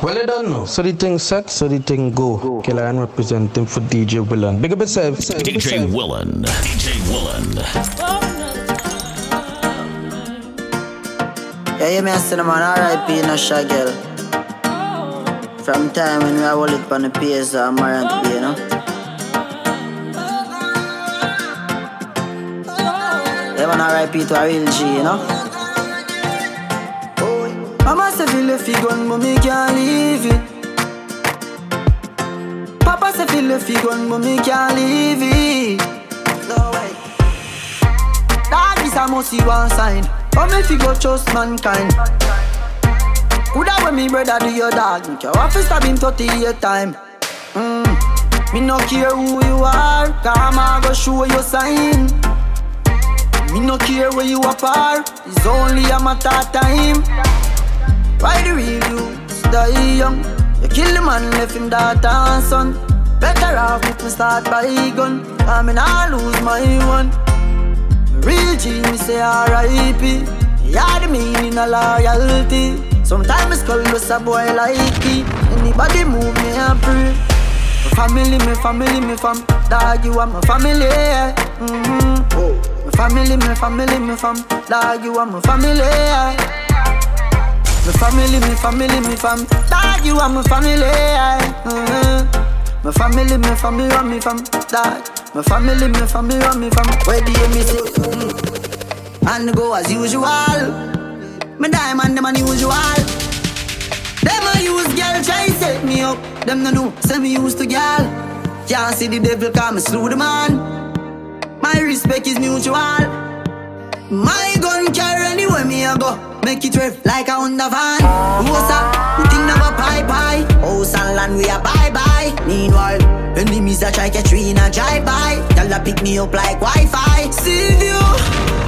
Well, I don't know. So the thing set, so the thing go. Killer and representing for DJ Willen. Big up yourself. DJ Willen. DJ Willen. Yeah, you me a cinnamon R.I.P. in a shagel. From time when we are hold it on the PS, I'm uh, married to be, you know. Yeah, man, R.I.P. to a real G, you know. Mama say feel the fig gun, but me can't leave it. Papa say feel the fig gun, but me can't leave it. No way. Dog is a must see one sign. But me fi go trust mankind. Coulda when me brother do your dog, me have to stab him 38 time. Mm. Me no care who you are, karma go show you sign. Me no care where you are, it's only a matter of time. Why the real youths die young? You kill the man, left him daughter and son. Better off if me start by gun, I mean I lose my one. Real G, me say R.I.P. Yeah, the meaning of loyalty. Sometimes skull just a boy like it. Anybody move me and pray. My family, my family, my fam. Dog, you are my family. Yeah. Mm-hmm. Oh. My family, my family, my fam. Dog, you are my family. Yeah. My family, my family, my fam. Dog, you are my family. Mm-hmm. My family, my family, and me fam. Dog. My family, my family, and me fam. Where do you miss it? Mm. And go as usual. Me diamond, them unusual. Them a use girl try set me up. Them no know, say me used to girl. Can't see the devil come me slew the man. My respect is mutual. My gun carry anywhere me a go. Make it rev like a Honda van. What's up? We think never pie pie. House and land we a bye bye. Meanwhile, enemies a try catch we in a drive by. Y'all a pick me up like Wi-Fi. See you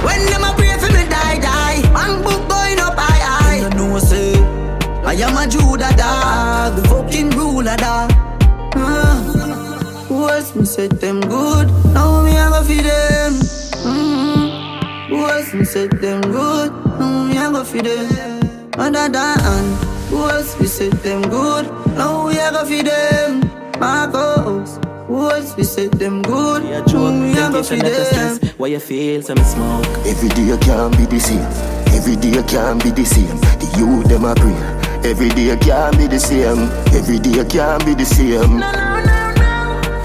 when them a pray for me die die. Man book going up high high. You know say I am a Judah dog, the fucking ruler dog. Uh, who else me set them good? Now me a go feed them. Mm-hmm. Who else me set them good? Now me a go feed them. Other than who else we set them good? Now we a go feed them. Marcos. Who else we set them good? Yeah, Now joke, mm, we a them go give feed you them. Why you feel some smoke? Every day can't be the same. Every day can't be the same. The youth them a pray. Every day can't be the same. Every day can't be the same.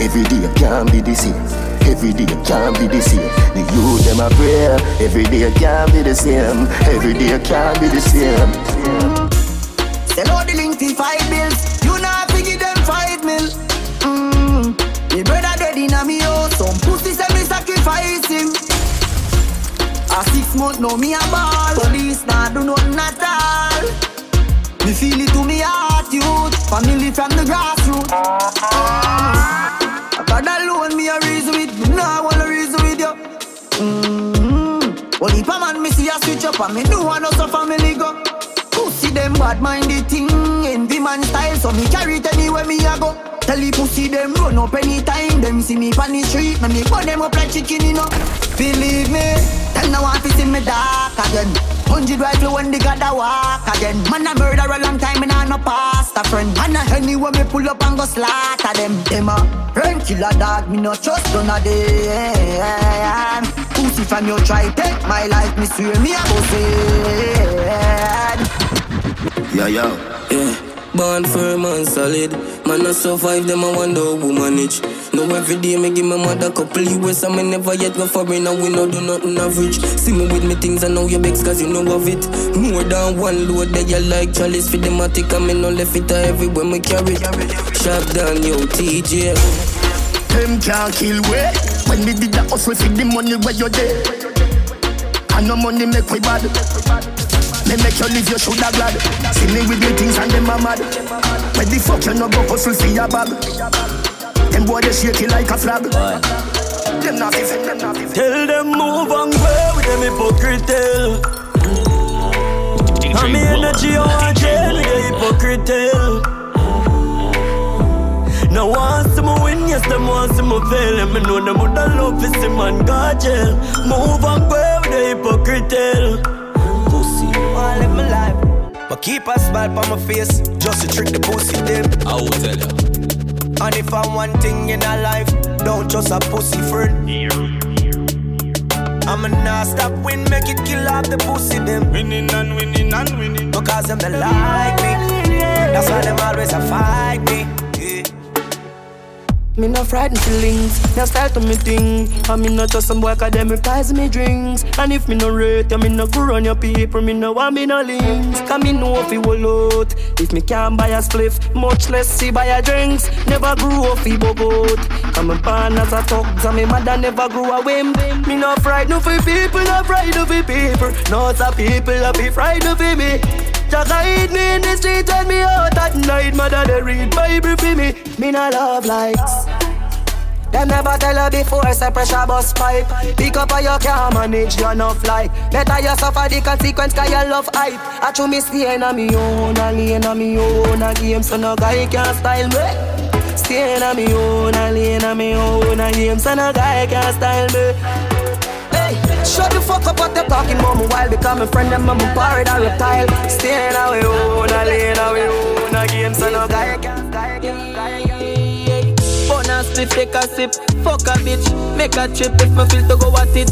Every day can't be the same. Every day can't be the same. The youth them a pray. Every day can't be the same. Every day can't be the same. Sell out the link for five bills. You not figure them five mil. Mm. Me brother dead in a me house. Some pussy say me sacrifice him. A six month now me a ball. Police nah do nothing at all. Me feel it to me heart, youth. Family from the grassroots. God alone me a reason with. Me nah wanna reason with you. Mm-hmm. Well, if a man me see a switch up and me know want no family go. Pussy them bad minded thing, envy man style, so me carry it anywhere me a go. Tell the pussy them run up anytime, them see me on the street, me me burn them up like chicken, you know. Believe me, them no want to see me dark again. Hundred rifle when they got walk again. Man a murder a long time, me nah no past a friend. And a anywhere me pull up and go slaughter them. Them a run killer dog, me no trust none of them. Pussy from you try take my life, me swear me a go say. Yeah, yeah. Yeah, born firm and solid. Man, I survive them, I wonder who manage. No, every day me give my mother couple US and me never yet go foreign and we no do nothing average. See me with me things and now you begs cause you know of it. More than one load that you like chalice for the matic and me no left it everywhere me carry. Sharp down, yo, TJ. Them can't kill we. When we did the hustle for the money where you there. And no money make we bad. Me make you live, you shoulda glad. See me with me things and them a mad. Where the fuck you no go hustle for your bag? Them boy they shake it like a flag. Them not even, them not even. Tell them move and go with them hypocrite tell. And me DJ energy Willen. on jail with the hypocrite tell. Now want see me win, yes them want see me fail And me know them woulda love to see man go jail Move and go with the hypocrite tell. Pussy, live my life. But keep a smile on my face, just to trick the pussy them. I will tell you. And if I want thing in a life, don't just a pussy friend. I'ma not stop win, make it kill off the pussy them. Winning and winning and winning. Because them they like me. That's why them always a fight me. Me no frightened feelings, now style to me thing. I me not just some boy academic prize me drinks. And if me no rate, I me no go on your people, me no want me no links. Cause me know if he will out. If me can't buy a spliff, much less see buy a drinks. Never grew up he bogot. Come me born as a thug, so me mother never grew a whim. Me no frightened no for people, no frightened for people. No, a people, I be frightened for me. Just hide me in the street when me out at night. Mother they read Bible for me. Me no love likes. Them never tell her before, say pressure bus pipe. Pick up or you can't manage, you enough like. Better you suffer the consequence, cause you love hype. I chew me staying on me own, a lane on me own, a game, so no guy can style me. Staying on me own, a lane on me own, a game, so no guy can style me. Shut the fuck up what they talking about me while becoming friend them I'm a pirate reptile. Staying away own a lane away own a game so no guy can guy can a take a sip, fuck a bitch Make a trip. If me feel to go at it.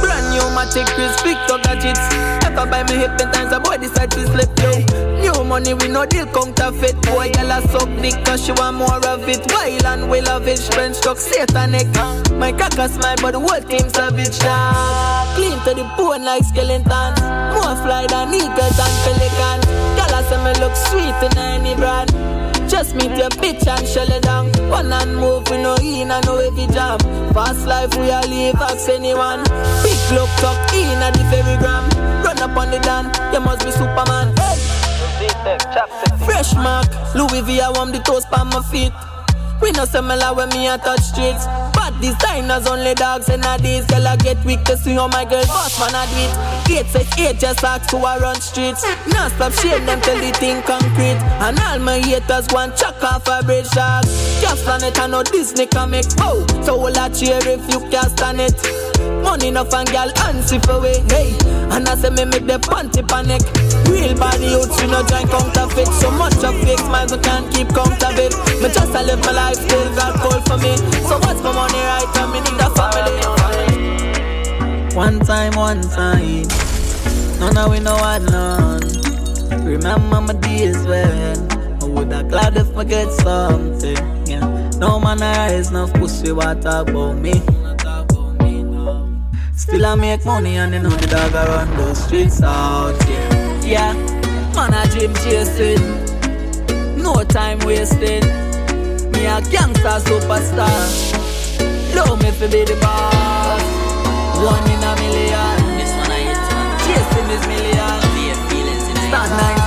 Brand new matic, Chris, big to gadgets Ever buy me hip ten times, a boy decide to slip, yo New money, we no deal counterfeit Boy, girl a suck dick cause she want more of it. Wild and we it, French truck satanic. My cock a smile but the whole team savage dog Clean to the bone like skeleton More fly than eagles and pelican Girl a say me look sweet in any brand just meet your bitch and shell it down. One and move, we no in and no heavy jam. Fast life, we a live, ask anyone. Big look tuck in at the ferry gram. Run up on the dan, you must be Superman. Hey. Fresh mark, Louis V, I want the toast on my feet. We no similar when me a touch streets. Bad designers only dogs and these girl I get weak to see how my girl boss man I do it. Eight says eight just ask to I run streets. Now stop shame them till the thing concrete. And all my haters want chuck off a bridge dog. Just planet I know Disney can make oh. So will I cheer if you can't stand it. Money enough and girl answer for way. Hey, and I say me make the panty panic. Real body out, we no join counterfeit. So much of fake smiles we can't keep count. Me just I live my life, still got cold for me. So what's my money right? I me need a family. One time, one time. No, of we know what none. Remember my days when I would have glad if I get something. Yeah. No man eyes, no pussy, what about me. Still I make money and you know the dog around those streets out here. Yeah, man I dream chasing, no time wasting. Me a gangster superstar, love me for be the boss. One in a million, this one I hit. Chasing this million, start I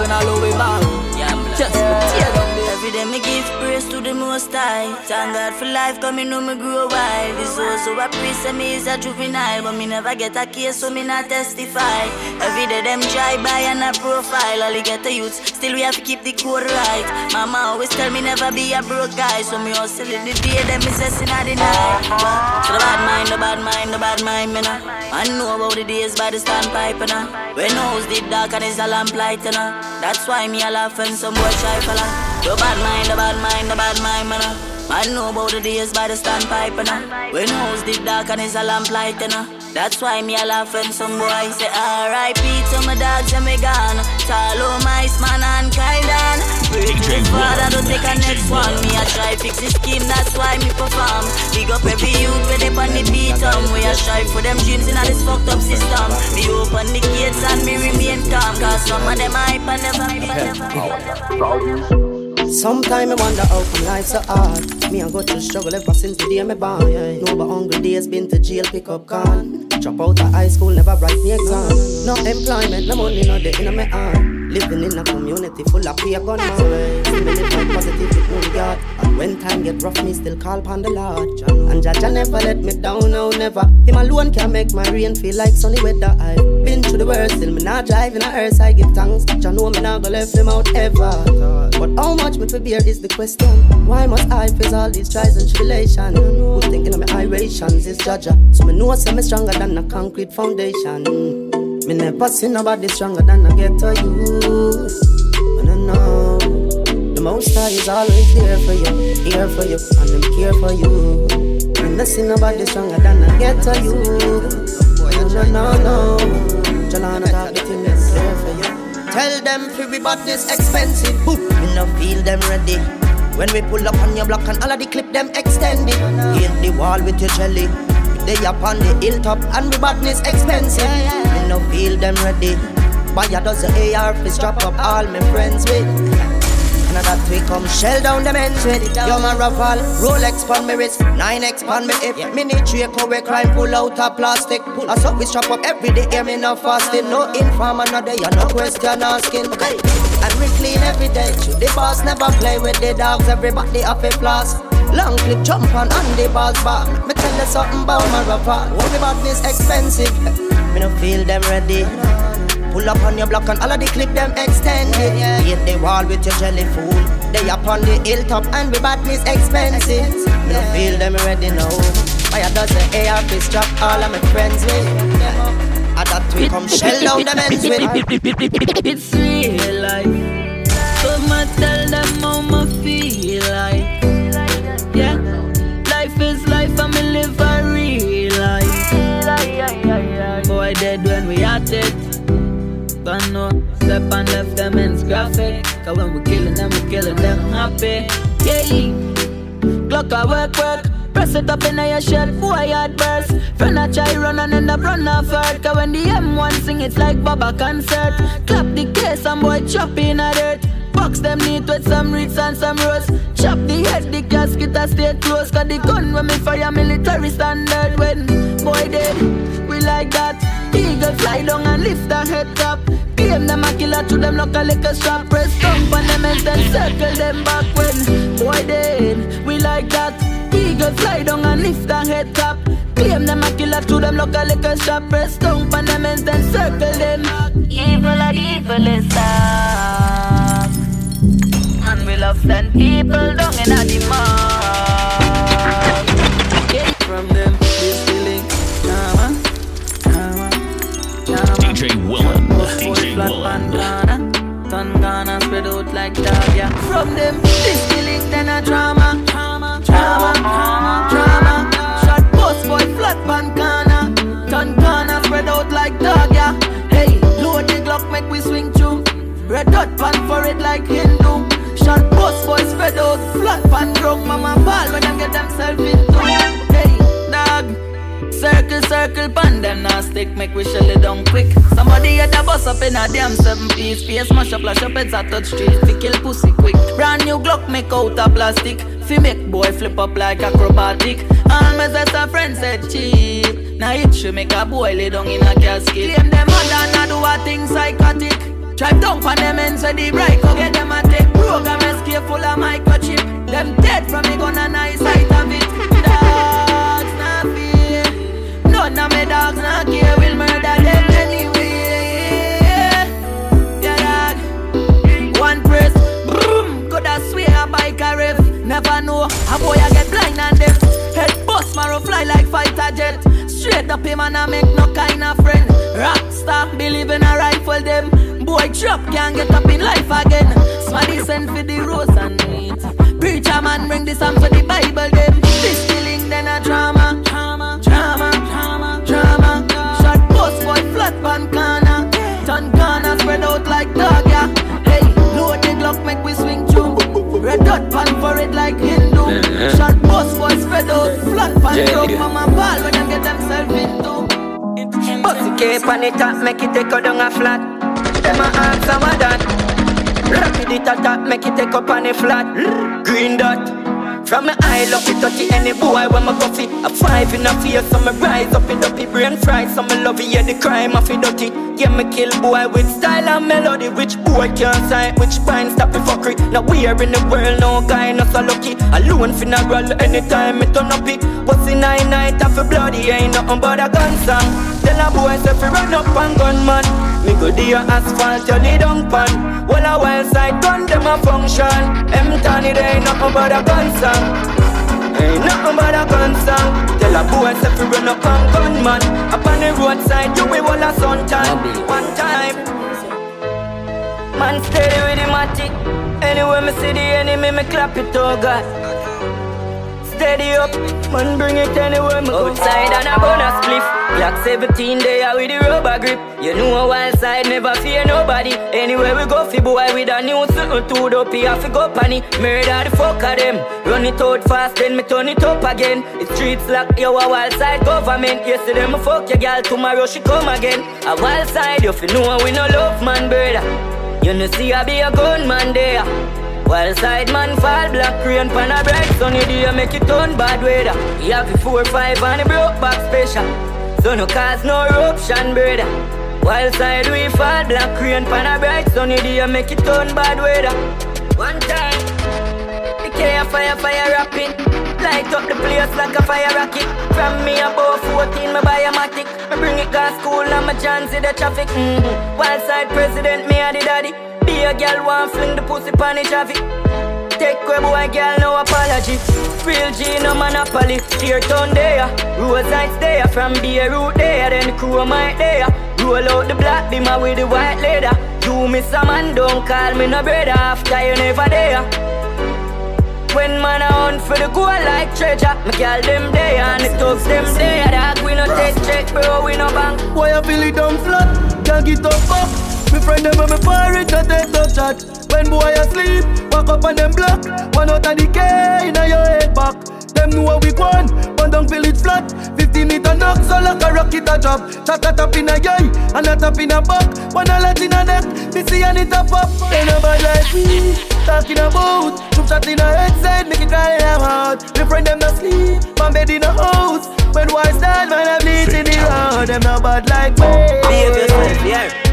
to the most high. Thank God for life cause me know me grow wild. This also a priest and me is a juvenile. But me never get a case so me not testify. Every day them drive by and a profile. All get the youths, still we have to keep the code right. Mama always tell me never be a broke guy. So me hustle in the day, them me sessing at the night. So the bad mind, the bad mind, the bad mind, me nah. I know about the days by the standpipe, nah. When house deep dark and it's a lamp light, nah. That's why me a laugh and some boy try for The bad mind, the bad mind, the bad mind, man. I know about the days by the standpipe, and when house deep dark and it's a lamp light, and that's why me a laugh when some boy say R.I.P. to my dogs and me gone. Talo, Mice, Man, and Kaidan. To the Father to take a next one. Me a try fix the scheme, that's why me perform. Big up every youth where they on the beat, um. We a strive for them dreams in this fucked up system. Me open the gates and me remain calm, cause some of them hype and never, never, never, never. Sometimes I wonder how come life so hard. Me I go through struggle ever since the day me born. Yeah. No but hungry days been to jail pick up can. Drop out of high school never write me exam. No employment, no money, no day in my hand. Living in a community full of paper gun. See me live positive with no. And when time get rough, me still call upon the Lord. And Jaja never let me down, no never. Him alone can make my rain feel like sunny weather. I've been through the worst, still me not driving a hearse. I give thanks. Jah know me not go left him out ever. But how much me to bear is the question. Why must I face all these trials and tribulations? Who's thinking of my irations is Jaja. So me know I'm stronger than a concrete foundation. Me never see nobody stronger than I get to you. The most High is always there for you, here for you, and I'm here for you. And I see nobody stronger than I get to you. No, no, no, no. Jalana got the Tell them we free this expensive. We no feel them ready. When we pull up on your block and all of the clip them extended. Hit the wall with your jelly. They up on the hilltop and we bought this expensive. We no feel them ready. Buy a dozen AR, fist drop up all my friends with. And that we come shell down the men's with Yo man Rafal, Rolex pon me wrist 9X pon me hip. Mini Draco we crime pull out a plastic Pull. Us up we strap up every day Hear me no fasting. No informer no day You no question asking. And we clean every day the boss never play with the dogs Everybody have a floss Long clip jump on on the balls bar Me tell you something about my Rafal Worry about this expensive. Me no feel them ready Pull up on your block and all of the clip them extended. Hit the wall with your jelly fool. They up on the hilltop and we badness expensive. You feel them ready now. I a dozen AR fist drop all of my friends with. I thought we come shell down the men's with. It's real life. Come and tell them and no Step and left them ends graphic. Cause when we killing them, we killing them happy. Yeah Glock I work work. Press it up in your shirt, boy yard burst Friend I try run and end up run off hurt Cause when the M1 sing it's like Baba concert. Clap the case and boy chop in a dirt. Box them neat with some reeds and some rose Chop the head, the casket I stay close. Cause the gun when me fire military standard. When boy dead, we like that. Eagle fly down Claim them a killer to them look a liquor shop Press stomp on them and then circle them back When boy dead, we like that. Eagle fly down and lift the head top Claim them a killer to them look a liquor shop Press stomp on them and then circle them Evil and evil is stuff And we love send people down in a demand Spread out like dog, yeah. From them, this feeling, then a drama, drama, drama, drama, drama. Shot post boy flat pan Ghana. Turn Ghana spread out like dog, yeah. Hey, load the Glock, make we swing through. Red dot pan for it like Hindu. Shot post boy spread out, flat pan broke. Mama ball when them get themselves into. Circle, circle, pan them stick, make we shell it down quick. Somebody had a bus up in a damn seven piece. Face mash up, lash up, heads a touch street. Fi kill pussy quick. Brand new Glock make out of plastic. Fi make boy flip up like acrobatic. All my sister friends said cheap. Now it should make a boy lay down in a casket. Claim them mother now do a thing psychotic. Drive down on them and say the bright go get them a take program escape full of microchip. Them dead from me gonna nice sight of it. None of me dogs not care. Will murder them anyway. Yeah, dog. One press, boom. Could I swear a bike a ref? Never know. A boy I get blind and deaf. Head bust, marrow fly like fighter jet. Straight up him and I make no kind of friend. Rockstar, believe in a rifle them. Boy drop, can't get up in life again. Smarty send for the rose and meat. Preacher man bring the song for the Bible them. This feeling then a. Drama, it like Hindu. Shot post boy spread out. Flat pan broke mama ball when them get themselves into. Pussy cape on the top, make it take out down a flat. Them a answer what that. Rapid it at top, make it take up on the flat. Green dot. From my eye, look it dirty any boy when my coffee. A five in a face, so me rise up in dirty brain fry. So me love it, yeah, the crime of it dirty. Yeah, me kill boy with style and melody. Which boy can't sign, which pine stop the fuckery. Now we are in the world, no guy not so lucky. Alone funeral anytime me turn up it. What's in nine night of a bloody ain't nothing but a gun song. Tell a boy say fi run up and gunman. Me go the asphalt, you need dung pan. Well a wild side gun them a function. Em Tony they ain't nothing but a gun song. Ain't nothing but a gun song. Tell a boy say fi run up and gunman. Up on the roadside, you will a suntan. One time. Man steady with the matic. Anywhere me see the enemy, me clap it, oh God. Steady up, man bring it anywhere me. Outside and a bonus cliff. Black 17 there with the rubber grip. You know a wild side never fear nobody. Anywhere we go, fi boy with a new to the P, I fi go panny. Murder the fuck of them. Run it out fast, then me turn it up again. The streets lock, yo a wild side government. Yesterday me fuck your girl, tomorrow she come again. A wild side, you fi know we no love man, brother. You know see I be a gunman there. While side man fall black rain pan a bright sunny day make it turn bad weather. He have the four five and the broke back special. So no cause no eruption brother. While side we fall black rain pan a bright sunny day make it turn bad weather. One time, the K fire fire rapping. Light up the place like a fire rocket. From me above 14, me buy a matic. Me bring it gas school and my chance in the traffic. Mm-hmm. Wild side president, me a the daddy. Be a girl want fling the pussy pan the traffic. Take away boy girl no apology. Real G no monopoly. Tear town there, roadsides there. From Beirut there, then the crew might there. Roll out the black beamer with the white leather. You miss a man, don't call me no brother after you never there. When man a hunt for the gold like treasure, me girl them there and the thugs them there. Dog we no take check, bro, we no bank. Why I feel it down flat? Can't get up up. Me friend them and me pirate not take top shot. When boy asleep, walk up on them block. One out of the K in your head back. Them know we gone, one down feel it flat. 50 meter knock, so like a rocket a drop. Chat a tap in a eye, and a tap in a back. One a lot in a neck, me see and it a pop. Ain't nobody like me, talking about. Two shot in a head side, make it cry in a heart. Me friend them not sleep, man bed in a house. When why stand, man I bleed in the road. Them not bad like me. Behave yourself, yeah.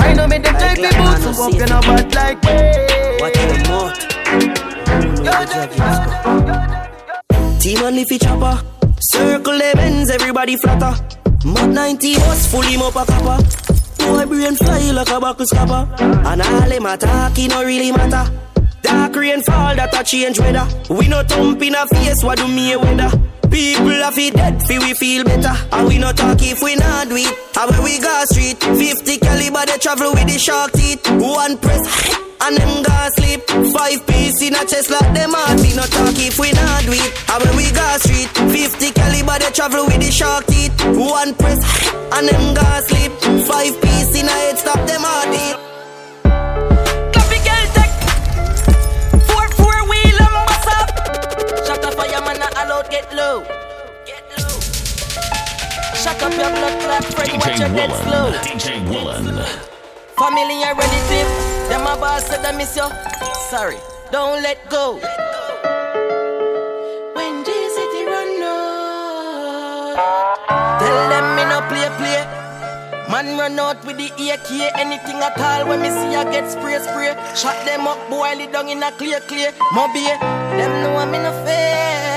I know me them take me boots, so walk in a bad like me. What you more? Team on leafy chopper. Circle the bends, everybody flatter. Mud 90 was full him up a copper. Boy brain fly like a buckle scupper. And all them attack, it no really matter. Dark rain fall, that a change weather. We no thump in a face, what do me a weather? People have it dead, feel we feel better. And we no talk if we not do it. And when we go street, 50 caliber they travel with the shark teeth. One press, and them go sleep. Five piece in a chest like them heart. We no talk if we not do it. And when we go street, 50 caliber they travel with the shark teeth. One press, and them go sleep. Five piece in a head, stop them heart Shut up fire man, not allowed get low. Get low. Shut up your blood clot friend, watch your DJ dead slow. DJ Willen. Family and relative, them a boss said I miss you. Sorry, don't let go. When Man run out with the AK, anything at all when me see I get spray spray. Shot them up, boil it down in a clear clear. Moby, them know I'm in a fair.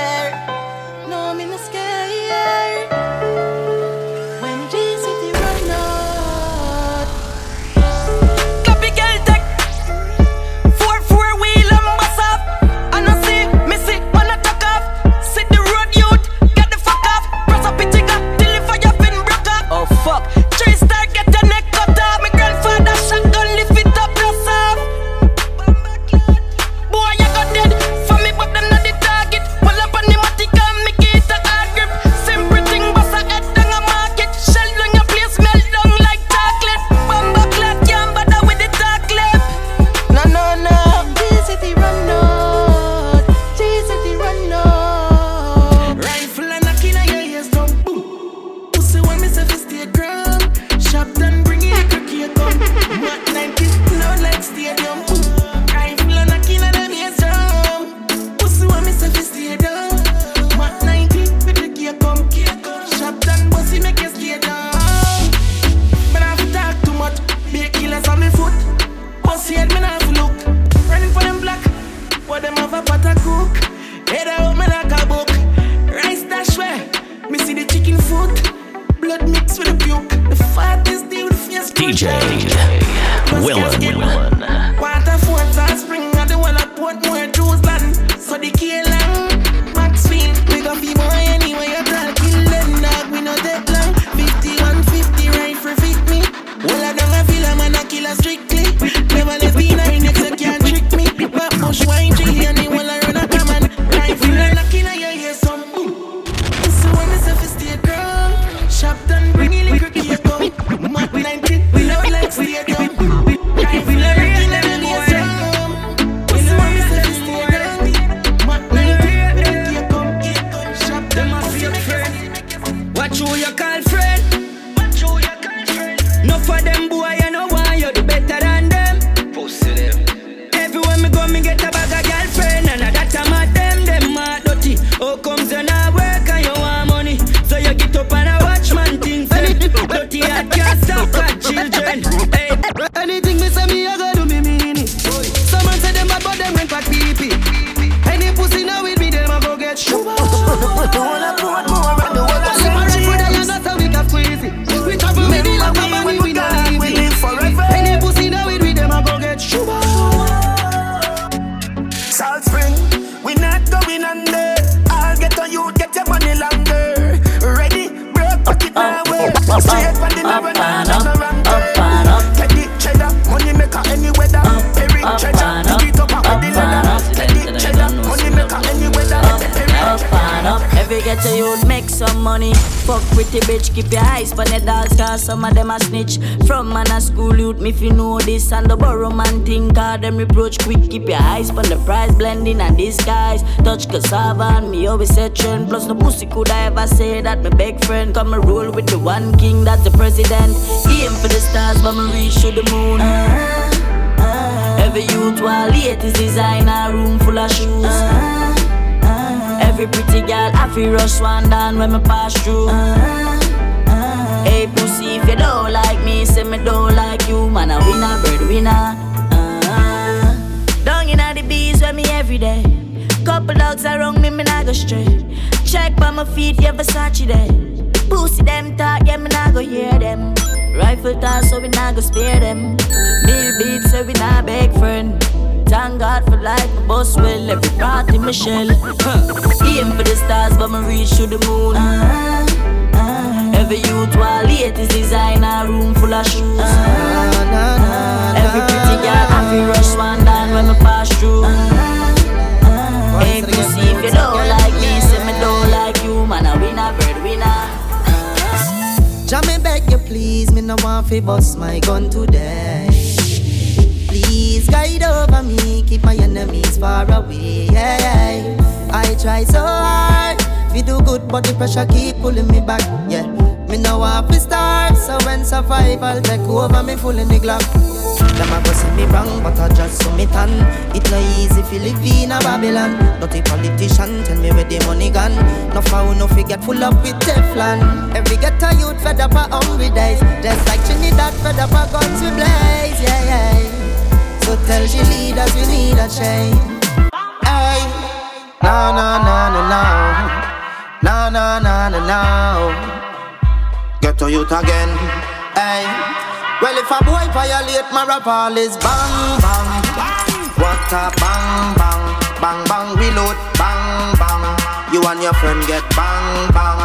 Up Every get to youth make some money. Fuck pretty bitch, keep your eyes on the dogs Cause some of them a snitch. From man a school youth, me if you know this And the borrow man think Cause them reproach quick. Keep your eyes on the price, blending and disguise. Touch cassava and me always say trend. Plus no pussy could I ever say that my big friend Come and roll with the one king, that's the president. Aim for the stars, but me reach to the moon. Uh-huh. Every youth while late is designer room full of shoes. Uh-huh. Every pretty girl, I feel rush one down when me pass through. Uh, hey pussy, if you don't like me, say me don't like you. Man, a winner, bird winner. Uh, down in the bees with me every day. Couple dogs around me, me not go straight. Check by my feet, yeah, Versace there. Pussy them talk, yeah, me not go hear them. Rifle toss, so we not go spare them. Bill beats, so we not beg friend. Thank God for life, my boss will every party Michelle. Aim for the stars, but me reach to the moon. Uh, uh, every youth while late designer room full of shoes. Uh, every pretty girl happy rush one down when me pass through. Hey, pussy, if you don't like me, say me don't like you, man. I win a bird winner. Jammy beg you please, me no want fi bust my gun today. Please guide over me, keep my enemies far away. Yeah, I try so hard, we do good, but the pressure keep pulling me back. Yeah, me no want to start, so when survival take over, me full the glock. Them a go see me wrong, but I just so me tan. It no easy fi live in a Babylon. Not a politician tell me where the money gone. No foul, no forget full up with Teflon. Every get a youth fed up a hungry days. Just like Trinidad fed up a guns we blaze. Yeah, yeah. So tell she leaders we need a change. Hey, na na na na na, na na na na na, Get to youth again. Hey, well, if a boy violate my rapal is bang, bang. What a bang, bang. Bang, bang, reload, bang, bang. You and your friend get bang, bang.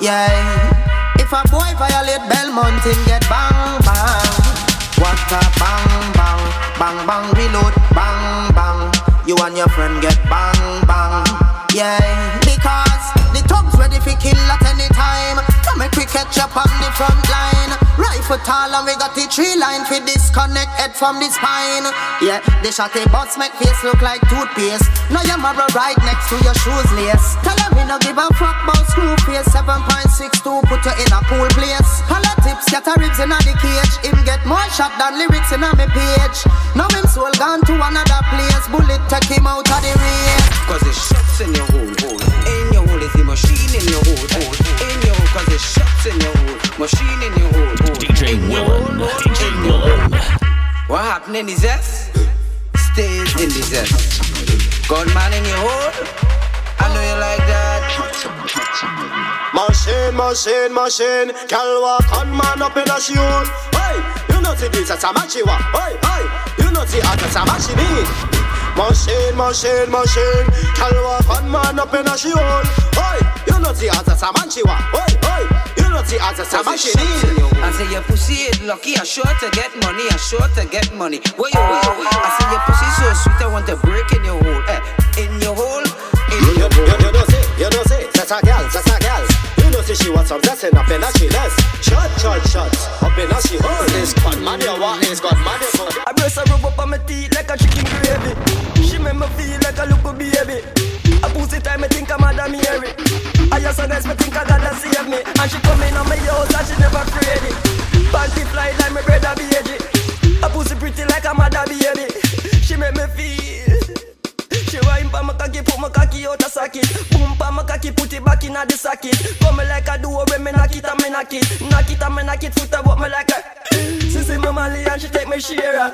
Yeah. If a boy violate Belmont, him get bang, bang bang. Bang bang reload, bang bang. You and your friend get bang bang. Yeah, because the thugs tall and we got the tree line for disconnect head from the spine. Yeah, they shot a bus make face look like toothpaste. Now your marrow right next to your shoes lace. Tell them we no give a fuck about screw face. 7.62 put you in a cool place. Hollow tips get a ribs in a the cage. Him get more shot than lyrics in a me page. Now him soul gone to another place. Bullet take him out of the race. Cause the shots in your hole. In your hole is the machine in your hole. In cause the shots in your hole. Machine in your hole, hole. DJ Willen, DJ Willen. What happened in the zest? Stays in the zest. Gunman in your hole. I know you like that. Machine, machine, machine. Girl walk on man up in a shoe. Hey, you know see this as a machiwa. Hey, hey, you know see as a machine. Machine, machine, machine. Girl walk on man up in a shoe. Hey, you know see as a machiwa. Hey, hey, you know see as a machine. I say your pussy is lucky, I'm sure to get money, I'm sure to get money. Where you at? I say your pussy so sweet, I want to break in your hole. Eh, in your hole, in You, your you, hole. you know say, you know say, that's a girl, that's a girl. Know she wants some dressing up in a she less. Shot, shot, shot, up in a she hole. This got money, what is got money for? I brace her rub up on my teeth like a chicken gravy. She make me feel like a little baby. A pussy time, I think I'm Mother Mary. I just so nice, me think I gotta save me. And she come in on my house and she never afraid. Panty fly like my brother baby. A pussy pretty like a mother baby. She make me feel. She wine pa my cocky, put my cocky out a socket. Boom pa my cocky. put it back in the socket. Come me like a door when me knock it and me knock it. Knock it and me knock it, foot up me like a. She see me Molly and she take me share. A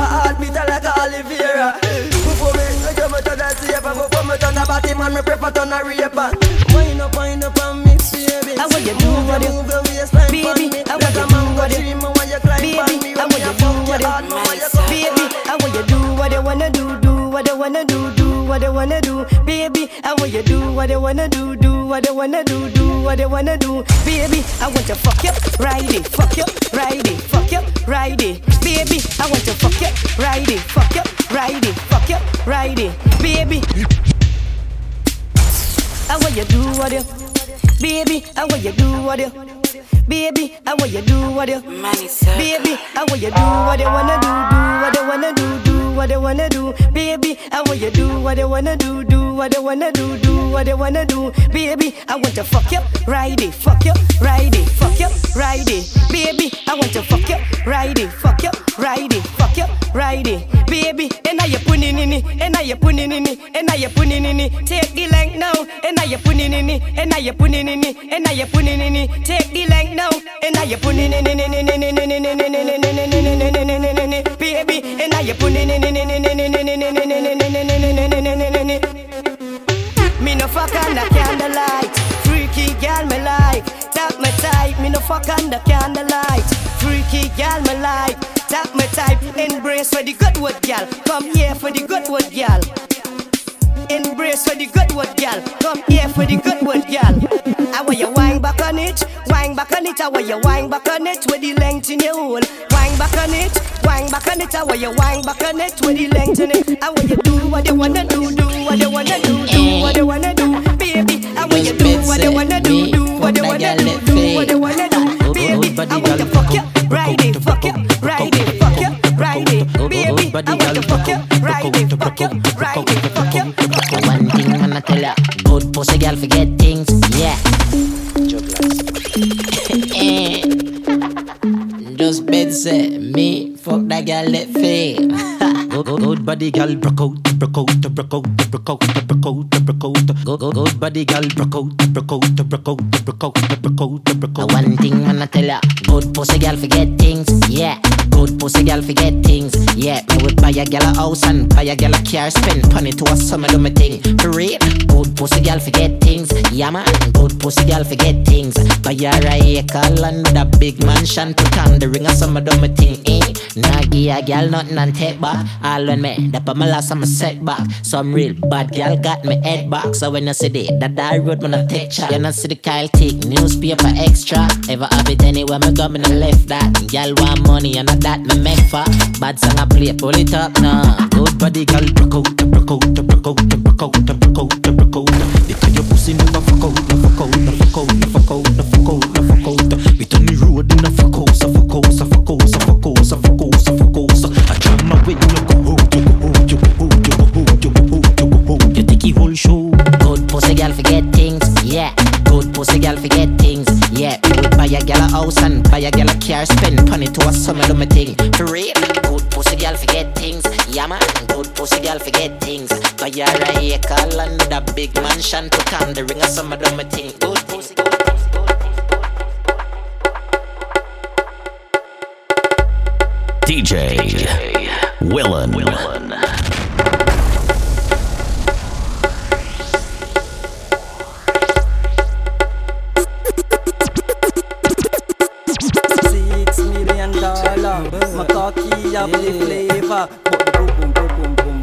heartbeat like a Oliveira. Before me, I give me to the safe. Before me turn the body man, me prefer turn a raper. Wind up, wind up on me, baby. How will you do what you Move your waistline Baby, how Like you do what you tree, me want you climb Baby, on me. how When will me you a do what you you hard, want you come Baby, how will you do what you wanna do, do what you wanna do, do what you wanna do. Baby, I want you do what you wanna do, do what you wanna do, do what you wanna do. Baby, I want to fuck you, it, fuck you, it, fuck you, it. Baby, I want to fuck you, it, fuck you, it, fuck you, it. Baby, I want you do what you, baby, I want you do what you. Baby, how will you do what you Baby, how will you do what you wanna do, do what you wanna do, do what you wanna do. Baby, how will you do what you wanna do, do what you wanna do, do what you wanna do. Baby, I want to fuck you, ride it, fuck you, ride it, fuck you, ride it. Baby, I want to fuck you, ride it, fuck you, ride it, fuck you, ride it. Baby, and now you putting in it, and now you putting in it, and now you putting in it. Take the length now, and now you putting in it, and now you putting in it, and now you putting in it. Take the length now, and now you putting in it, baby, and now you putting in Me no fuck on the candlelight, freaky girl me like. Tap me tight, me no fuck on the candlelight, freaky girl me like. Tap me tight, embrace for the good word, girl. Come here for the good word, girl. Embrace for the good word, girl. Come here for the good word, girl. I want you wine back on it, wine back on it. Want you wine back on it with the length in your hole. Wine back on it, wine back on it. Want you wine back on it with the length in it. I want you do what you wanna do, do what you wanna do, do what you wanna do, baby. I want you do what you wanna do, do what you wanna do, do what you wanna do, baby. I want to fuck you, ride it, fuck you, ride it, fuck you, ride it, baby. I want to fuck you, ride it, fuck you, ride it, fuck you. One thing I'ma tell ya, good pussy girl forget things, yeah. headset. Me, fuck that guy, let. Good, good, good body girl broke out, broke out, broke out, broke out, broke out, broke out. Good, good, good body girl broke out, broke out, broke out, broke out, broke out, broke out. One thing I'ma tell ya, good pussy girl forget things, yeah. Good pussy girl forget things, yeah. Me would buy a girl a house and buy a girl a car, spend money to a summer do me thing. For real, good pussy girl forget things, yeah man. Good pussy girl forget things. Buy a acre land with a big mansion, put on the ring a summer do me thing. Eh? Nah give a girl nothing and take back. All when me, that put my last I'm a setback. Some real bad girl got me head back. So when you see the that die road when I take shot, you not see the Kyle take newspaper extra. Ever have it anywhere me go me no left that. Girl want money and a that me make for. Bad song I play, pull it up now. Good body girl broke out, broke out, broke out, broke out, broke out, broke out. Because your pussy never fuck out, no fuck out, no fuck out, no fuck out, no fuck out, no fuck out. We turn the road in a fuck out, so fuck out, so fuck out, so fuck out, fuck out, fuck out. Out. The whole show. Good pussy girl forget things, yeah. Good pussy girl forget things, yeah. We would buy a girl a house and buy a girl a car, spend money to a summer do me thing. For real, good pussy girl forget things, yeah man. Good pussy girl forget things. Buy her a acre land with a big mansion, put on the ring a summer do me thing. Good pussy, good pussy. DJ Willen. Six my cocky have the flavor, but the boom boom boom boom boom.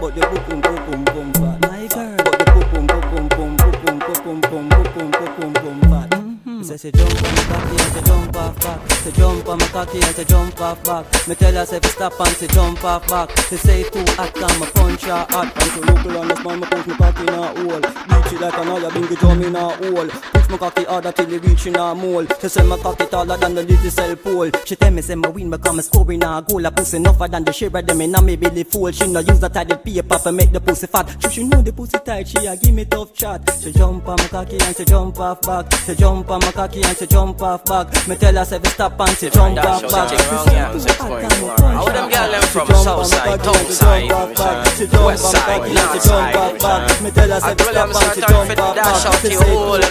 But the boom boom boom boom say jump on my cocky and she jump off back. She jump on my cocky and she jump off back. Me tell her say stop and she jump off back. She say too hot and me punch her hot. And she look on the spine, me push my cocky in her hole. Beat it like an oil, bingy drum in her hole. Push my cocky harder till it reach in her mole. She say my cocky taller than the little cell pole. She tell me say my win me score in her goal. A pussy enougher than the of them in a me belly full. She no use that tidy paper for make the pussy fat. She she know the pussy tight, she a give me tough chat. She jump on my cocky and she jump off back. She jump on my cocky and she jump off back. Me tell her say stop and she jump off back. How them girl them from south side, down side, uh, west side, north side, uh, Me tell her say stop and time for the dash out your hole.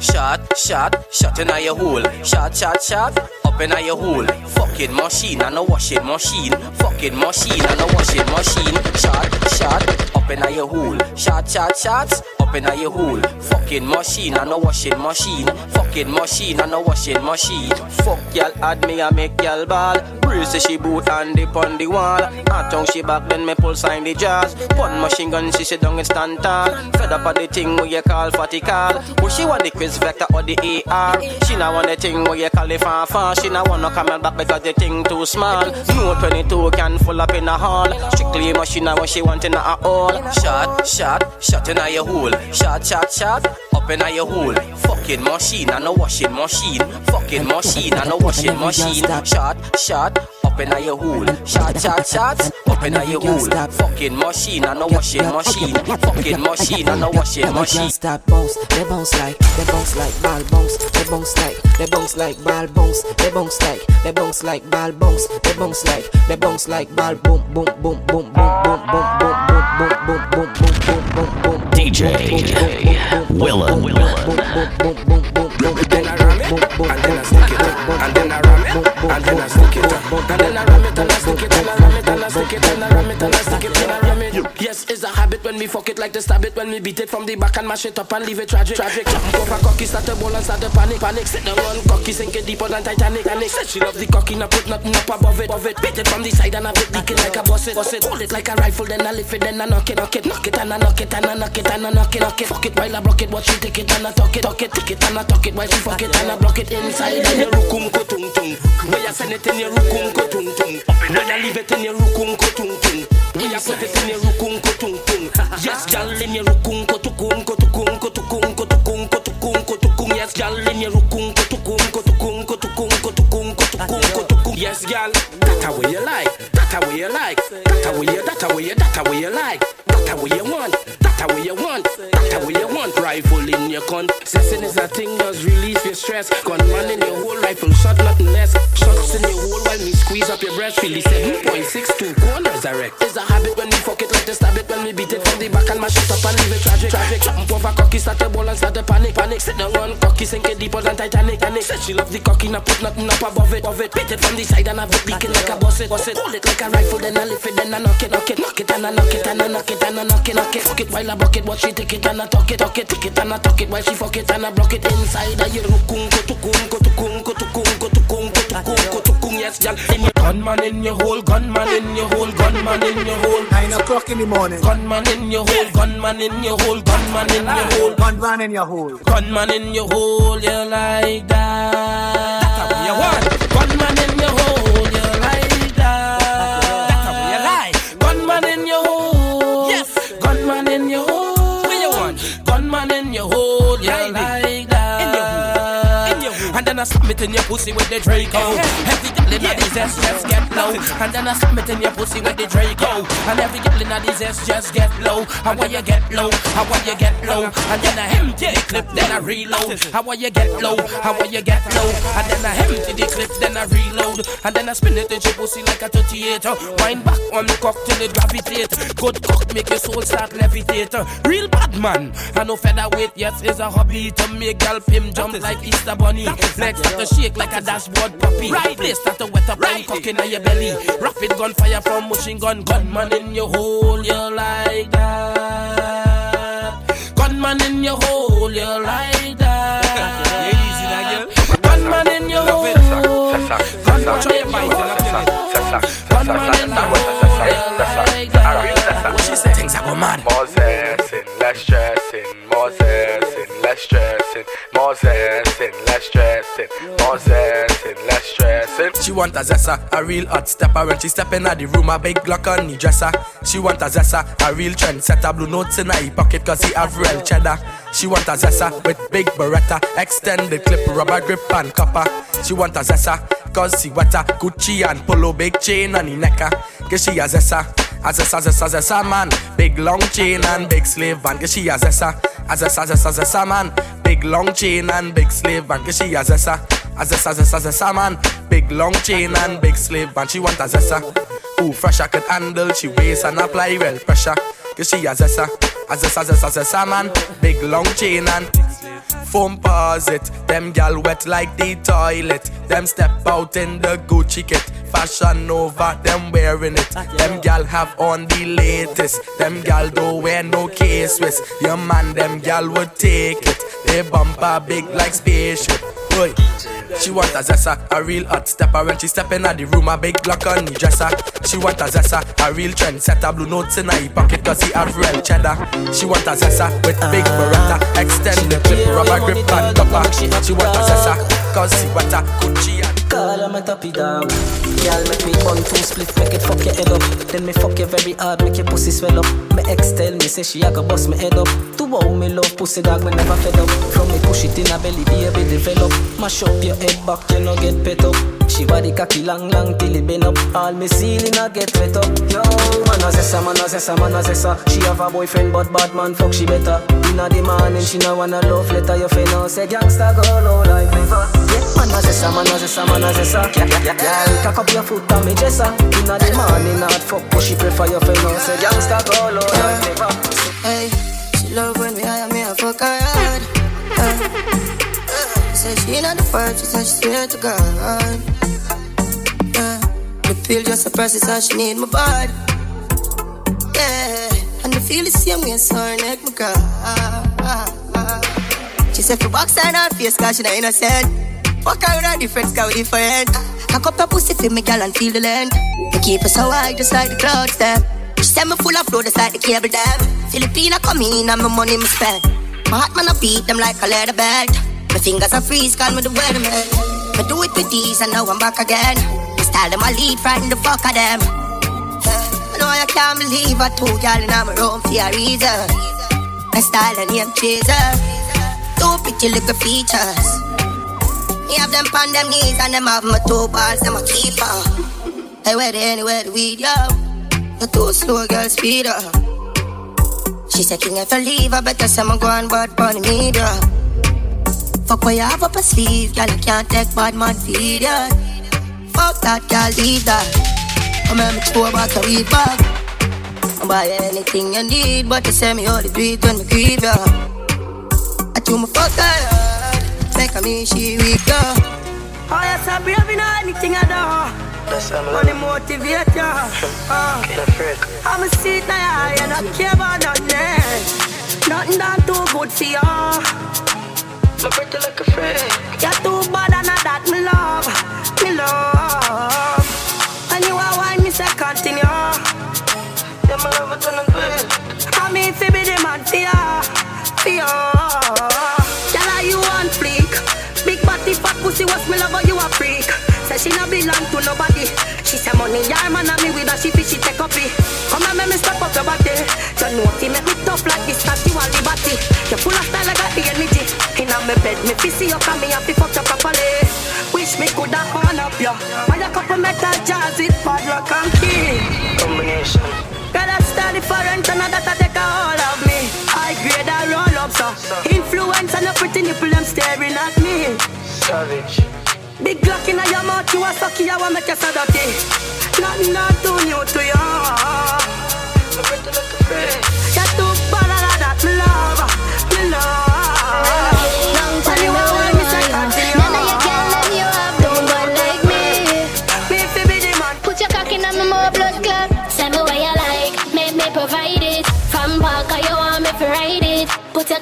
Shot, shot, shot in your hole. Shot, shot, shot up in your hole. Fucking machine and a washing machine. Fucking machine and a washing machine. Shot, shot, up in your hole. Shot, shot, shots up in your hole. Fucking machine and a washing machine. Fucking machine and a washing machine. Fuck y'all add me a make y'all ball. Breeze she boot and dip on the wall. I tongue she back then me pull sign the jazz. One machine gun she sit down and stand tall. Fed up on the thing where you call fatty call. But she want the Kriss Vector or the AR. She not want the thing where you call the fanfare. She not want no camel back because the thing too small. No 22 can full up in a hall. Strictly machine when she want in a hole. Shot, shot, shot in a your hole. Shot, shot, shot, up in your hole. Fucking machine and a washing machine. Fucking machine and a washing machine. Shot, shot, up in your hole. Shot, shot, shot, up in your hole. Fucking machine and a washing machine. Fucking machine and a washing machine. Stop bounce, they bounce like, they bounce like ball bounce, they bounce like, they bounce like ball bounce, they bounce like, they bounce like ball bounce, they bounce like, they bounce like ball boom boom boom boom boom boom boom boom boom boom boom boom boom boom boom boom DJ it and then I ram it, and I stick it, and I ram it, and I stick it, and I ram it, and I stick it, and I ram it. Yes, it's a habit when we fuck it like the stab it, when we beat it from the back and mash it up and leave it tragic, tragic. Over cocky, start to ball and start to panic, panic. Sit down on cocky, sink it deeper than Titanic, and Said she love the cocky, not put nothing up above it, above it. Beat it from the side and I it leaking like a boss it, boss it. Hold it like a rifle, then I lift it, then I knock it, knock it, knock it, and I knock it, and I knock it, and I knock it, knock it. Fuck it while I block it, watch she take it and I talk it, talk it, take it and I talk it while she fuck it and I block it inside and your rukum ko tung tung. Where you send it in your rukum ko tung tung. Where you leave it in your rukum ko tung tung. Me a put it in your rukunko tungung. Yes, gal in your rukunko tukunko tukunko tukunko tukunko tukunko tukung. Yes, gal in your rukunko tukunko tukunko tukunko tukunko tukunko tukung. Yes, gal. That a way you like. That a way you like. That a way you. That a way you. That a way you like. That a way you want. That a way you want. That a way you want. Rifle in your gun. sexing is a thing that's release your stress. Gunman in your whole rifle shot, nothing less. Shots in your hole while me squeeze up your breast. The 7.62 corners direct. It's a habit when we fuck it like the stab it when we beat it from the back and mash it up and leave it tragic. Tragic. Jump over cocky, start the ball and start the panic. Panic. Sit down on cocky, sink it deeper than Titanic. Titanic. Said she love the cocky, not put nothing up above it. Above it. Beat it from the side and have it leaking like a boss it. Boss it. Hold it like a rifle, then I lift it, then I knock it, knock it, knock it, and I knock it, and I knock it, and I knock it, knock it. Fuck it while I block it, watch she take it and I talk it, talk it, take it and I talk it while she fuck it and I block it inside. I hear rukung ko tukung tukung ko tukung. Yes, y'all. In your gunman in your hole, gunman in your hole, gunman in your hole. Nine o'clock in the morning. Gunman in your hole, gunman in your hole, gunman in your hole, gunman in your hole, gunman in your hole. You like that? That's how you want. Gunman I'm stop in your pussy with the Draco. Heavy in just get low. And then I submit in your pussy with the Draco. And every girl in these ass just get low. How will you get low? How will you get low? And then I empty the clip, then I reload. How will you get low? How will you get low? And then I empty the clip, then I reload. And then I spin it in your pussy like a 38. Wind back on the cock till it gravitate. Good cock make your soul start levitate. Real bad man. I know featherweight, yes, is a hobby to make gal him jump like Easter bunny. Legs start to shake like a dashboard puppy. Right place start to wet up right. cock in your belly. Rapid gunfire from machine gun. Gunman in your hole, you like that. Gunman in your hole, you like that. Gunman in your hole. Gunman in your hole. Gunman in your hole, you like that. What she say? Things are go mad. More zessing, less stressing. More zessing, less stressing. More zessing, less stressing. More zessing, less stressing. She want a zessa, a real hot stepper. When she step in at the room, a big Glock on the dresser. She want a zessa, a real trendsetter. Blue notes in her pocket cause he have real cheddar. She want a zessa with big beretta Extended clip, rubber grip and copper. She want a zessa cause she wetter. Gucci and polo, big chain on the necker ah. Cause she a zessa a zessa, zessa, zessa man. Big long chain and big slave van Cause she a zessa A zessa, zessa, zessa man. Big long chain and big slave van Cause she a zessa A zessa, zessa man. Big long chain and big slave van She want a zessa Who fresh I could handle She waist and apply well pressure Cause she a zessa As a, as a, as a salmon, big long chain and foam paws it. Them gal wet like the toilet. Them step out in the Gucci kit. Fashion over, them wearing it. Them gal have on the latest. Them gal don't wear no K-Swiss. Your man, them gal would take it. They bump bumper big like spaceship. Boy, she want a zessa, a real hot stepper when she step in the room, a big block on the dresser. She want a zessa, a real trend setter, blue notes in her pocket cause he have real cheddar. She want a zessa with big beretta, extend the clip, rubber grip and topper. She want a zessa cause she want a Gucci Call her my toppy dog. Girl make me bun two split Make it fuck your head up. Then me fuck you very hard Make your pussy swell up. My ex tell me Say she a go bust me head up. To wow me love pussy dog Me never fed up. From me push it in a belly Baby develop Mash up your head back You no get pet up she body cocky long, long till it bend up. All me ceiling a get wet up. Yo, man a zessa, man a zessa, man a zessa. She have a boyfriend, but bad man fuck she better. Inna the morning, she no wanna love letter. You finna say gangsta go low like never. Yeah, man a zessa, man a zessa, man a zessa. Yeah, yeah, yeah. yeah. Cock up your foot and me dresser. Inna the morning, not fuck, but she prefer you finna say gangsta go low like never. Hey, she love when me hire me a fuck her hard. Say she not the first, she said she swear to God. Yeah, the pill just a process, how she need my body. Yeah, and the feel the same way, so her neck my girl. She said for box in her face, cause she not innocent. Walk her with her different, cause we different. I up her pussy for me, girl, and feel the land. We keep her so high, just like the clouds, them. She said me full of flow, just like the cable dam. Filipina come in, and my money me spend. My heart man, I beat them like a leather belt. My fingers are freeze, call me the weatherman. I do it with these, and now I'm back again. I style them, I lead, frighten the fuck of them. I know I can't believe I told y'all in my room for a reason. My style and name chaser. Two pretty little features. Me have them on them knees, and them have my two balls, them a keeper. Hey, where they anywhere the weed, yo. The two slow girl speed up. She said, King, if I leave, I better say I'm going bad bunny media. Fuck what you have up a sleeve, girl, you can't take bad man feed ya. Fuck that, girl, leave that. Come here, me throw back a weed bag. I buy anything you need, but you say me all the do it when me grieve ya. I do my fuck her, make a me she weak ya. Oh, yes, I'm brave in anything I do. Money motivate ya. Uh, I'm a seat now, you not care about nothing. Nothing done too good for ya. My pretty like a freak. You're too bad and that me love, me love. And you are wine me say continue. Yeah, my love it when I'm. I mean fi be the man for ya, for ya. Girl, are you on fleek? Big body, fat pussy, what's me love? You a freak? Say she no belong to nobody. She say money, yar man, and me with her, she fish, me bed, me fi see you come me and fi fuck you properly. Wish me coulda on up ya. Why a couple metal jazz it bad luck and key. Combination. Girl, I style different and that I take a hold of me. I grade I roll up so. Influence and a pretty nipple them staring at me. Savage. Big Glock in your mouth, you a sucky, I want make you so dirty. Nothing not too new to you. My pretty a freak. You're too bad at that, me love, me love.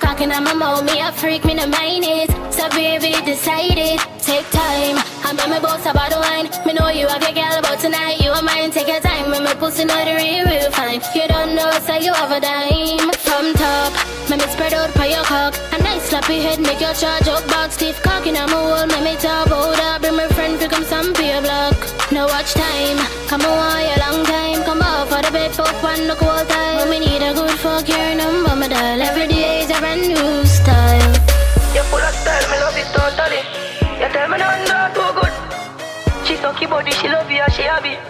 Put your cock in on my mouth, me a freak, me no mind it. So baby, decide it. Take time, I'm make my boss about the wine. Me know you have your girl, but tonight you are mine. Take your time, when me pussy know the real, real fine. You don't know, so you have a dime. From top, me me spread out for your cock. A nice slappy head, make your charge up back. Stiff cock in a wall, me me top hold up. body, she love you, she have it.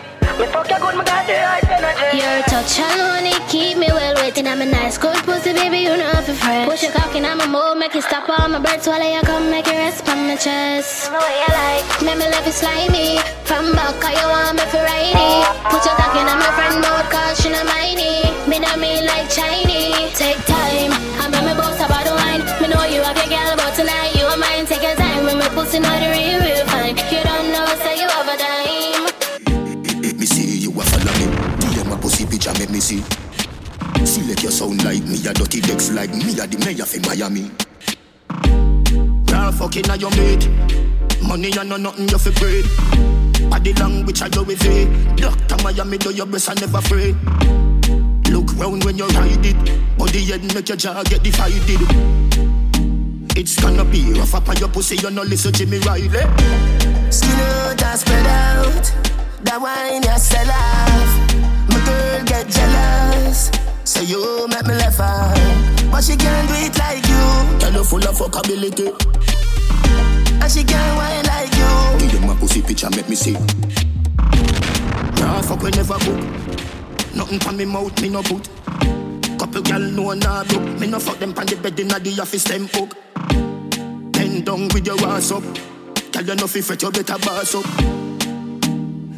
Your touch alone, it keep me well waiting. I'm a nice, cold pussy, baby, you know if you fresh. Push your cock in my mouth, make it stop all my breaths while I come, make it rest on my chest. The way you like, make me love you slimy. From back, all you want me for righty. Put your cock in my friend mode, cause she not miney. Me not me like Chinese. Take time, I'm in my boss about the wine. Me know you have your girl, but tonight you are mine, take your time. See. Select your sound like me, a dirty decks like me, a the mayor for Miami. Girl fucking on your mate. Money and no nothing you fi breed. Body language I go with it. Doctor Miami do your best and never afraid. Look round when you ride it. Body head make your jaw get divided. It's gonna be rough up on your pussy, you no listen to Jimmy Riley. Skin out spread out. That wine you sell off. My girl get jealous. Say you make me laugh out. But she can't do it like you. Girl, you full of fuckability. And she can't wine like you. Give them my pussy picture, make me see. Nah, fuck we never book. Nothing from me mouth, me no put. Couple gal know nah book. Me no fuck them pon the bed inna the office them book. Bend down with your ass up. Girl, you know fi fret, you better boss up.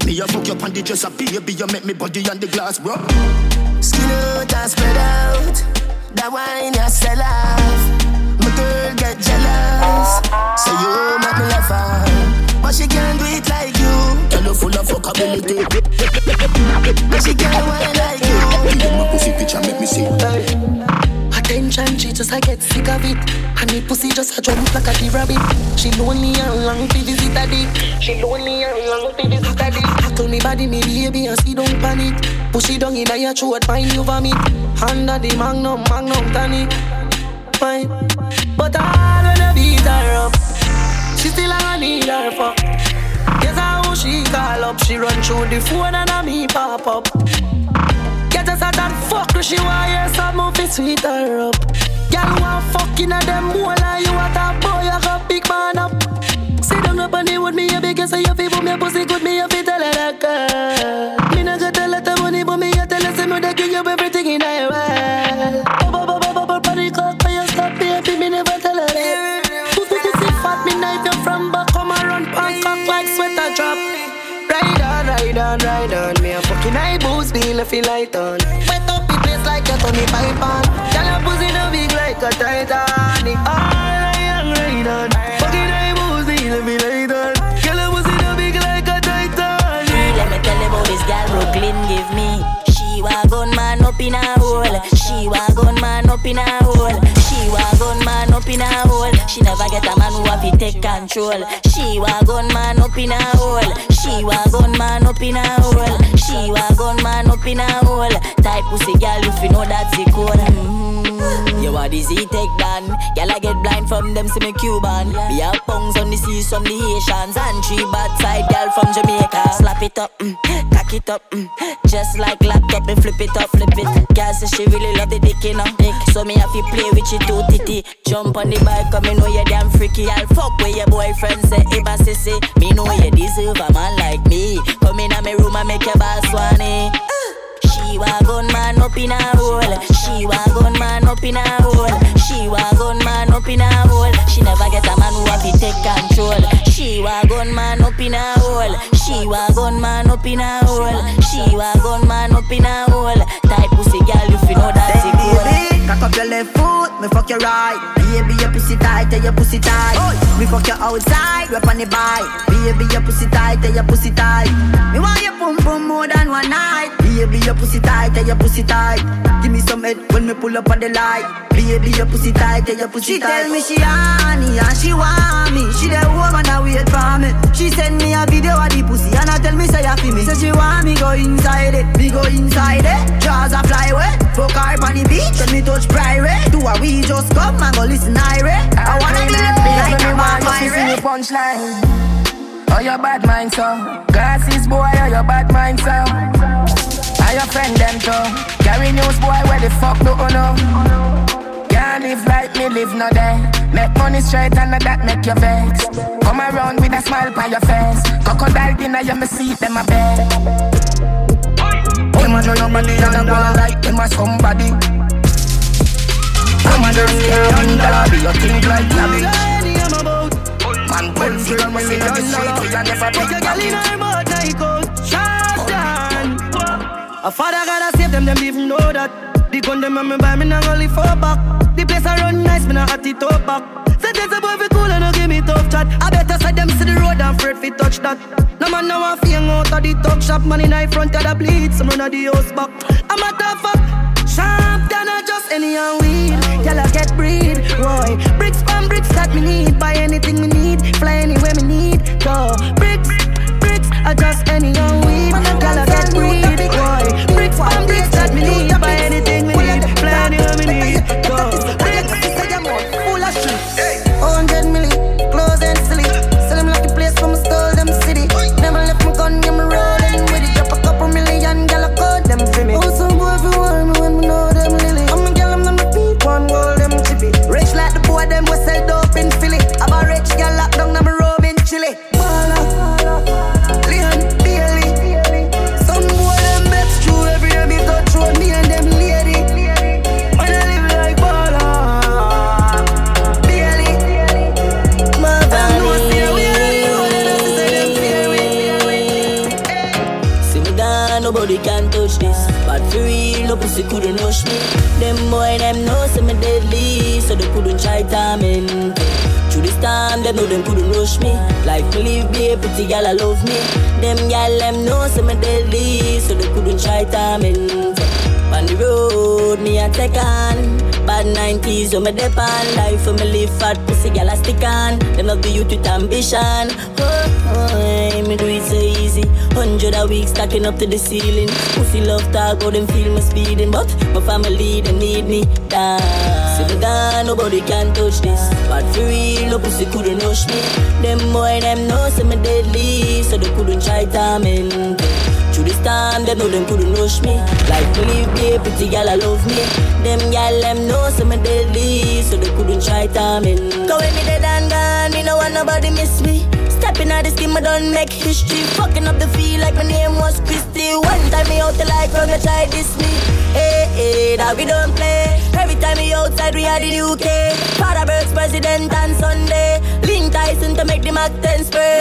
Me a fuck you on the dresser, baby, you make me body on the glass, bro. Skin out and spread out. That wine you sell off. My girl get jealous. Say you make me laugh out. But she can't do it like you. Girl, you full of fuckability. But she can't wine like you. Give them my pussy picture, make me see. Attention, she just I get sick of it. And me pussy just a jump like a the rabbit. She lonely and long to visit dick. She lonely and long to visit a dick. I told me body, me baby, and she don't panic. Push it down in your throat, find you vomit. Under the magnum, magnum tonic. Fine, but I wanna beat her up. She still I need her fuck. Guess how she call up. She run through the phone and a me pop up. Get us out that fuck, she want hear some of it sweet her up. Girl want fucking at them more like you at a boy, I got big man up. Sit down up on the wood, me a big say you feel boom, your pussy good, me a fit tell her that girl. Me not got a lot of money, but me a tell her say me they give you everything in a world. Bubble, bubble, bubble, body cock, but you stop, baby, me never tell her that. Pussy, pussy fat, me knife you from back, come around, punk cock like sweater drop. Ride on, ride on, ride on. Boost, feel light on. Wet up the place like a Tony Python. Girl, your pussy no big like a Titanic. Up in a hole. She wagon man up in a hole. She wagon man up in a hole. She never get a man who have to take control. She wagon man up in a hole. She wagon man up in a hole. She wagon man up in a hole. Type pussy girl if you know that's the code. Mm. You are the Z take down. Girl I get blind from them see me Cuban. We have pungs on the seas from the Haitians and three bad side girl from Jamaica. Slap it up, mm, cock it up, mm, just like laptop and flip it up, flip it. Girl say she really love the dick, you know. Dick. So me have to play with you too titty. Jump on the bike, come me know you damn freaky. I'll fuck with your boyfriend say Iba sissy. Me know you deserve a man like me. Come in a me room and make your boss swanny. She wagon man up in a hole. She wagon man up in a hole. She wagon man up in a hole. She never get a man who have to take control. She wagon man up in a hole. She wagon man up in a hole. She wagon man up in a hole. Type pussy girl if you know that's it. Baby, cock up your left foot, me fuck your right. Baby, your pussy tight, tell your pussy tight. Me fuck you outside, rap on the bike. Baby, your pussy tight, tell your pussy tight. Me want you pum pum more than one night. Baby, your pussy tight, tell your pussy tight. Give me some head when me pull up on the light. Baby, your pussy tight, tell your pussy She tight. tell me she honey and she want me. She the woman that wait for me. She send me a video of the pussy and I tell me say you feel me. Say she want me go inside it, me go inside it. Jaws a fly away, fuck her on the beach when me touch private. Do a we just come and go listen irate. I wanna be like a man pirate. punchline. Oh, your bad mind, so. Glasses, boy, oh, your bad mind, so. I your friend, them, too. Carry news, boy, where the fuck do you know? Can't live like me, live no day. Make money straight and not that make you vex. Come around with a smile on your face. Crocodile dinner, you me see them a bed. Them a know your body and a go like them a somebody. I'm a just can't handle Be a king like Nabby Man, well, figure me see the street We a never big a girl in her mouth like out shotgun. A father gotta save them, them even know that. The gun them and me buy me go live for back. The place I run nice, me nah hot it up back. I tell boy fi cool and no give me tough chat. I better side them see the road and afraid fi touch that. No man now a fing out of the talk shop. Man in front of the bleed, some run of the house back. I'm a tough up. Sharp than a just any and weed. Tell I get breed, boy. Bricks from bricks that me need. Buy anything me need. Fly anywhere me need. Go bricks, bricks. I just any and weed. Tell I get breed, boy. Bricks from bricks that me need. Buy anything me need. Fly anywhere me need. Go them know them couldn't rush me. Like me be a pretty gal, I love me. Them gal, them know say me deadly, so they couldn't try timing. On the road, me a take on. Bad 90s, when me dip on. Life for me live fat, pussy gal a stick on. Them love the youth with ambition. Oh, oh, me do it so easy. Hundred a week stacking up to the ceiling. Pussy love talk, but them feel me speeding. But my family, they need me down. See me gone, nobody can touch this. But for real, no pussy couldn't rush me. Them boy, them know say me deadly, so they couldn't try timing. Through this time, them know them couldn't rush me. Like me live pretty gal, I love me. Them gal, them know say me deadly, so they couldn't try timing. Cause when me dead and gone, me no want nobody miss me. Stepping out the scheme, I done make history. Fucking up the feel like my name was Christy. One time me out the like from you try this me. Hey, hey, that we don't play. Every time we outside, we are the UK. Paderberg's president on Sunday. Link Tyson to make the Mac 10 spray.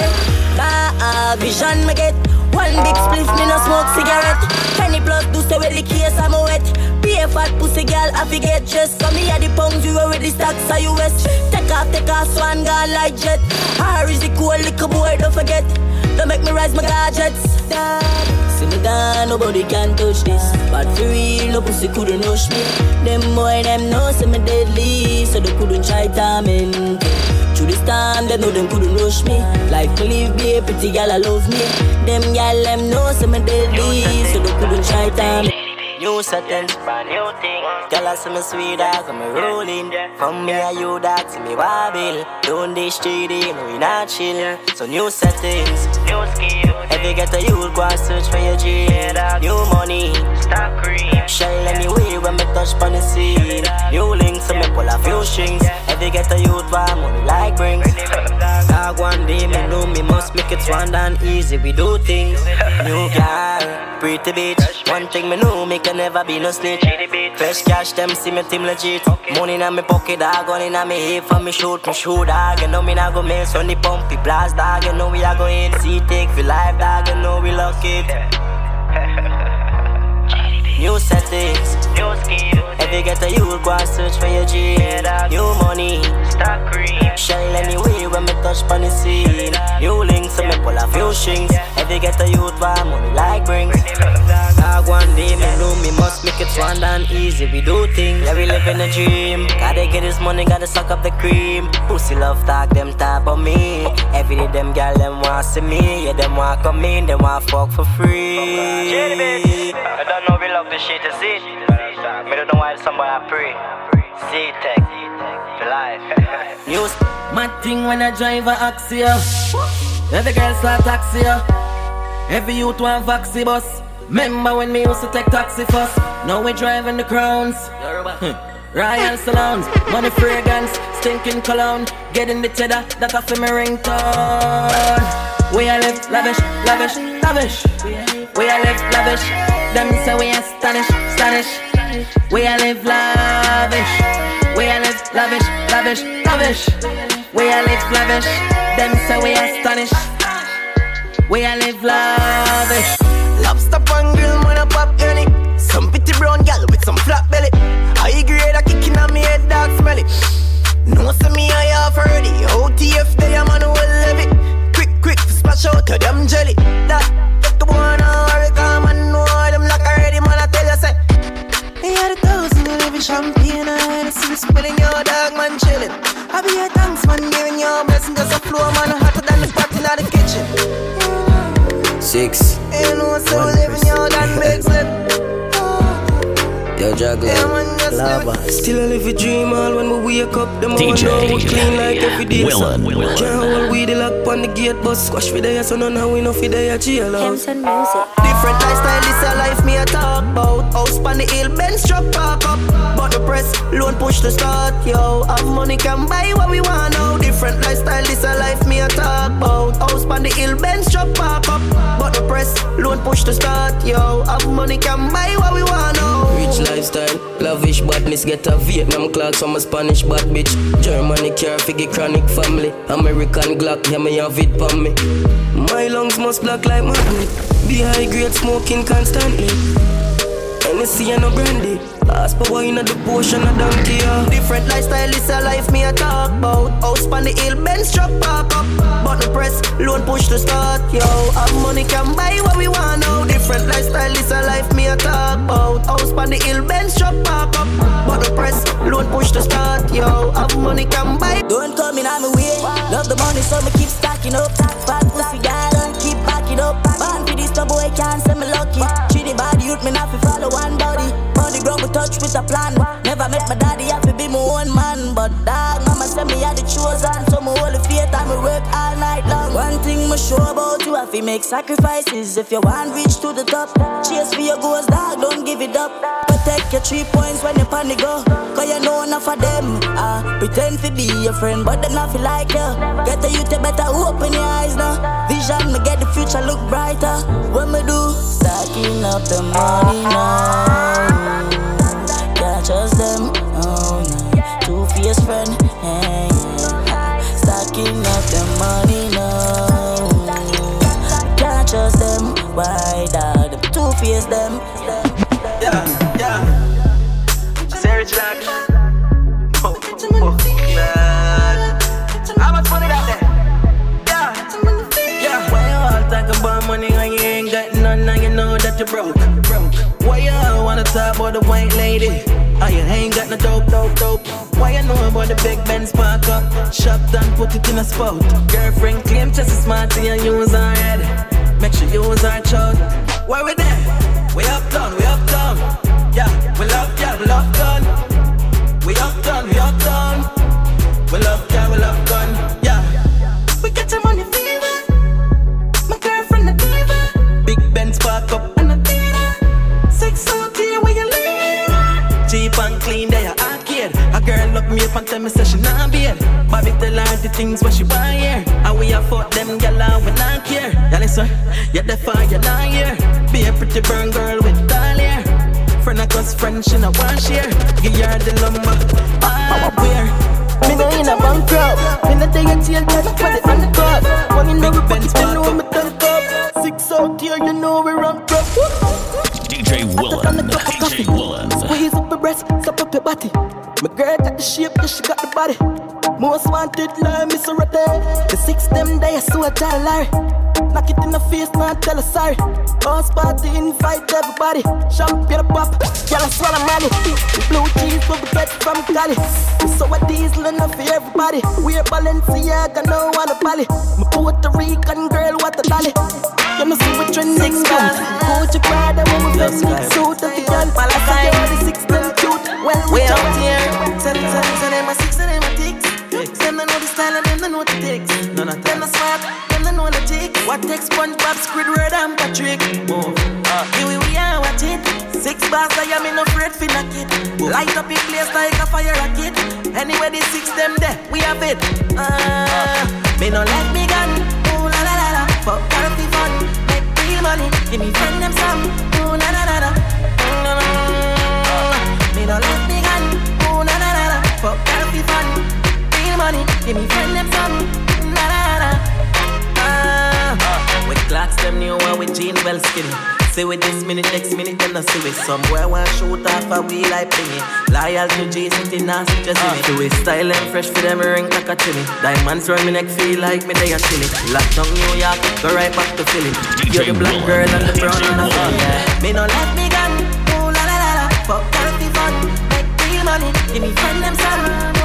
Ah, vision me get. One big spliff, me no smoke cigarette. Penny plus do stay with the case, I'm a wet. Be a fat pussy girl, I forget just. So me at the pound zero with the stacks are US. Take off, take off, swan gone like jet. Or is it cool, little boy, don't forget. Don't make me rise my gadgets. See me gone, nobody can touch this. But for real, no pussy couldn't rush me. Them boy, them know say me deadly, so they couldn't try timing. Through this time, they know them couldn't rush me. Like me live be a pretty gal, I love me. Them gal, them know say me deadly, so they couldn't try timing. New setting, brand new thing. Girl, I see me sweet dog, I'm rolling. From me and you dog, see me wobble. Down the street, no we not chill. So new settings, new skill. Every get a youth, go and search for your dream. New money, stop cream. Shine anyway when me touch pon the scene. New links, so me pull a few strings. Every get a youth, want money like rings. Dog one day, me know me must make it swan down easy. We do things. New girl, pretty bitch. One thing me know, me can never be no snitch. Fresh cash, them see me team legit. Money in my pocket, dog, gun in my hip for me shoot, me shoot, dog. You know me not go miss on the pumpy blast, dog. You know we are going see take for life, dog. You know we lock it. New settings, new skill. Every get a youth, go and search for your G. New money, stock cream. Shine anyway when me touch pon the scene. New links, so me pull a few strings. Every get a youth, want money like rings. Dog one day, me know me must make it swan and easy. We do things, yeah we live in a dream. Gotta get this money, gotta suck up the cream. Pussy love talk, them type of me. Every day them gal them want see me, yeah them want come in, them want fuck for free. I don't know we love shit is it. Don't know why somebody I pray. C-Tech, for life. News. Mad thing when I drive a Axia. Every girl start taxi. Every youth want vaxi bus. Remember when me used to take taxi first? Now we driving the crowns. Royal salons, money fragrance, stinking cologne. Getting the cheddar, that off me ringtone. We a live lavish, lavish, lavish we a live lavish. Them say we astonish, astonish. We a live lavish. We a live lavish, lavish, lavish. We a live lavish. Them say we astonish. We a live lavish. Lobster and grill, man, a pop any. Some pretty brown gal with some flat belly. High grade a kicking on me head, dog smelly. No, see me, I have already. OTF, day a man who will it. Quick, quick, splash out to them jelly. That champagne and Hennessy spilling your dog man chilling. I be a thanks man giving your blessing just a flow man hotter than the pot in the kitchen. Six. You know so living your dog makes it. Yo, juggler. Lava. Still I live a dream all when we wake up. Them DJ all know we clean like every day. Willen. Can't hold we the lock on the gate, but squash for the so none how we know for the jail house. Different lifestyle, this a life me a talk about. House on the hill, Benz truck park up. But the press, loan push to start, yo. Have money can buy what we want now. Different lifestyle, this a life me a talk about. House on the hill, Benz truck park up. But the press, loan push to start, yo. Have money can buy what we want now. Rich lifestyle, lavish badness. Get a Vietnam clocks from a Spanish bad bitch. Germany care figure chronic family. American Glock, yeah me have it on me. My lungs must block like magnet. Be high grade smoking constantly. Hennessy and no brandy. Ask for wine at the potion of donkey, yeah. Different lifestyle, this a life me a talk about. House on the hill, Benz truck pop up. But the press, loan push to start, yo. Have money can buy what we want now. Different lifestyle, this a life me a talk about. House on the hill, Benz truck pop up. But the press, loan push to start, yo. Have money can buy. Don't come in on my way. Love the money, so me keep stacking up. Fat pussy girl, and keep backing up. Born for this, the boy can't say me lucky. Body youth, me not fi follow one body. On the we touch with a plan. Never met my daddy, have to be my own man. But dog, said me had the chosen. So hold the faith and me work all night long. One thing me sure about you, have to make sacrifices. If you want reach to the top, chase for your goals, dog, don't give it up. Protect your three points when you panic go. Cause you know enough of them. Ah, pretend to be your friend, but them not feel like you. Get the youth, you better open your eyes now. Vision, me get the future look brighter. What me do? Stacking up the money now. Can't trust them. Oh no. Two faced friend. Hey, yeah. Stacking the money now. Can't trust them. Why dog? Them two faced them. Yeah, yeah. Sarah Jack. Oh, oh, oh, man. How much money that there? Yeah. Yeah. Why you all talk about money when you ain't got none and you know that you broke? Broke. Why you all wanna talk about the white lady? You ain't got no dope, dope, dope. Why you know about the big Benz park up? Shop down, put it in a spot. Girlfriend claim just smart and you use her head. Make sure you use her child. Why we there? We uptown, we uptown. Yeah, we love, yeah, we love gun. We uptown, we uptown. We love, yeah, we love gun. Yeah. We get your the things what she want here. And we a fuck them gyal and we not care. Yeah listen, yeah the fire you not here. Be a pretty burn girl with tall hair. Friend of cause friend she not want share. Give her the lumber, I wear. Me no in a bankrupt. Me no day a jail touch for the undercut. Money no we Benz, me know me done up. Six out here, you know we run up. DJ Willen. DJ Willen. Squeeze up your breast, suck up your body. My girl got the shape, yeah, she got the body. Most wanted, like Miss Rete. The six them day, I saw a Larry. Knock it in the face, now tell her sorry. House party, invite everybody. Champagne pop, y'all swallow money. Blue cheese, what we get from Cali. So a diesel enough for everybody. We're Balenciaga, no one a Bali. My Puerto Rican girl, what a dolly. You know, see we trending girl. Gucci Prada, when we fit suit of the girl. Malachi, all the six them cute. Well, we out here. Tell them, tell them, tell them, my six and them, my ticks. Them don't know the style and them don't know the ticks. Of them not smart, them don't know the ticks. What takes SpongeBob, Squidward, and Patrick? Move. Uh, here we, we are, watch it. Six bars, I am in no afraid for knock it. Light up in place like a fire rocket. Anyway, the six them there, we have it. Uh, me no let me gun. Ooh la la la la. Fuck therapy fun. Money. Give me friend them some. Ooh la la la la. Mm, no, no, no. Me no let me gun. Ooh la la la la. Fuck therapy fun. Real money. Give me friend them some. La la la la. Ah. With clocks them new one with jean well skinny. See with this minute, next minute, then I see with somewhere when want shoot off a wheel like thingy. Loyal to J City, now just in it. Ah. Do it style and fresh for them ring like a chimney. Diamonds round me neck feel like me they a chilly. Lockdown New York, go right back to Philly. You're the black girl and the brown and the fun. Me no let me gun. Ooh la la la la. Fuck therapy fun. Make real find them some. Oh na na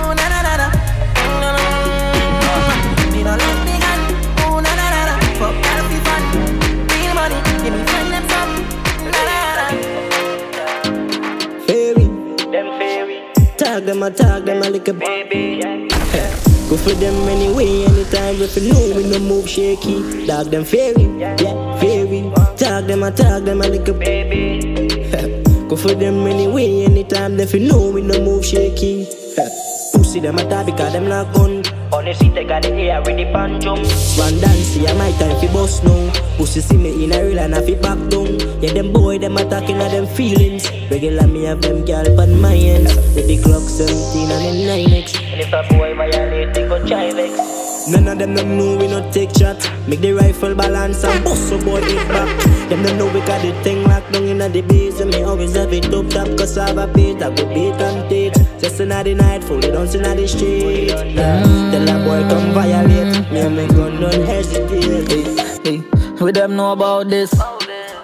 Tag them, a tag them, a like a baby. Go for them anyway, anytime if you know we no move shaky. Dog them fairy, yeah, fairy. Tag them, a tag them, a like a baby. Go for them anyway, anytime if you know we no move shaky. Pussy them a tag because them not gun. Honestly, they got the air with the pan jump. One dance, yeah, my time fi bust now. Pussy see me in a real and I fi back down. Yeah, them boy, them attacking at them feelings. Regular me have them gal on my ends. With the clock 17 and the 9x. And if a boy violate, they go try vex. None of them don't know we not take shot. Make the rifle balance and bust so boy it back. Them don't know we got the thing locked down in the base. And me always have it up top cause I have a beat. I go beat and take. Just another night, fully dance in the street. Yeah. Tell a boy come violate. Me and me gun don't hesitate. Hey, with them know about this.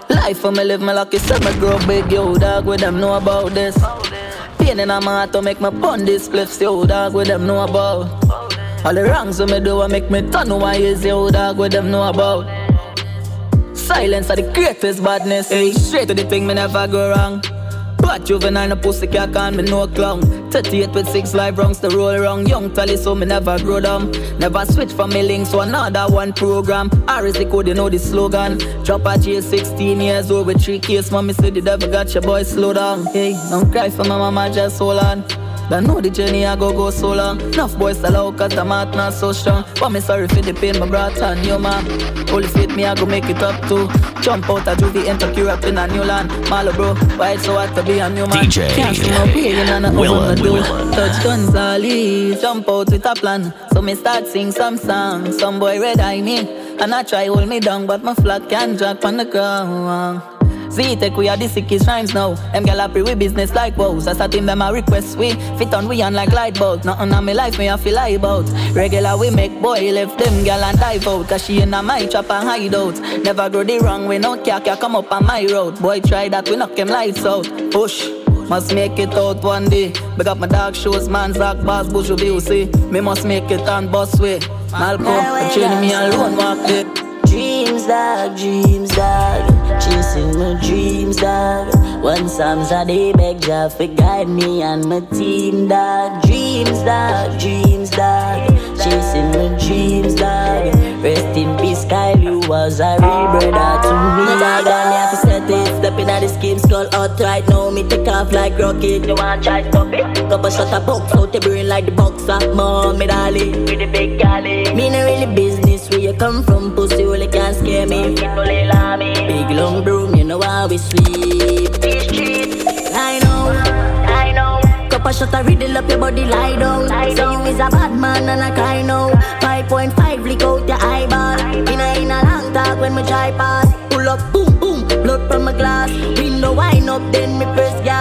Life for me live my lucky set me grow big, yo dog. With them know about this. Pain in my heart to make me pun this spliffs, yo dog. With them know about. All the wrongs we me do, I make me turn why is yo dog. With them know about. Silence are the greatest badness. Hey, straight to the thing, me never go wrong. But juvenile, no pussy can't call me no clown. 38 with 6 live rounds to roll around. Young tally, so me never grow down. Never switch from me links to another one program. R is the code, you know the slogan. Drop a J 16 years old with three kids. Mommy said the devil got your boy slow down. Hey, don't cry for my mama, just hold on. Don't know the journey I go go so long. Enough boys sell out cause the heart not so strong. But me sorry for the pain my brought on you, man. Holy faith me I go make it up too. Jump out of juvie, enter Europe in a new land. Malo bro, why it's so hard to be a new man? DJ Can't see no way in and Willen, do. Willen. Touch Gonzales, jump out with a plan. So me start sing some songs. Some boy red eye me. And I try hold me down, but my flag can't drop on the ground. See, take we are the sickest rhymes now. Them gal happy with business like woes. As a team, them a request we fit on we on like light bulbs. Nothing on me life me I feel lie about. Regular we make boy left them gal and dive out. Cause she in a my trap and hide out. Never go the wrong way, no care, care come up on my road. Boy try that, we knock them lights out. Push. Must make it out one day. Big up my dog shows, man, Zach, Boss, Bush, you see. Me must make it on bus way. Malcolm, I'm training me alone, walk it. Dreams, dog, dreams, dog. Chasing my dreams, dog. One Psalms a day beg Jah for guide me and my team, dog. Dreams, dog, dreams, dog. Chasing my dreams, dog. Rest in peace, Kyle, you was a real brother to me, dog. And me have to set it, step in at the scheme, skull out right now. Me take off like rocket. You want try stop it? Couple shot a box out the brain like the boxer. Mom, me dolly with the big galley. Me no really business where you come from, pussy only can't scare me. Big long broom, you know how we sleep. I know, I know. Couple shot a riddle up your body, lie down. Say you is a bad man and I cry now. 5.5 lick out your eyeball. In a in a long talk when my try pass. Pull up, boom boom, blood from my glass. Window wind up, then me press gas.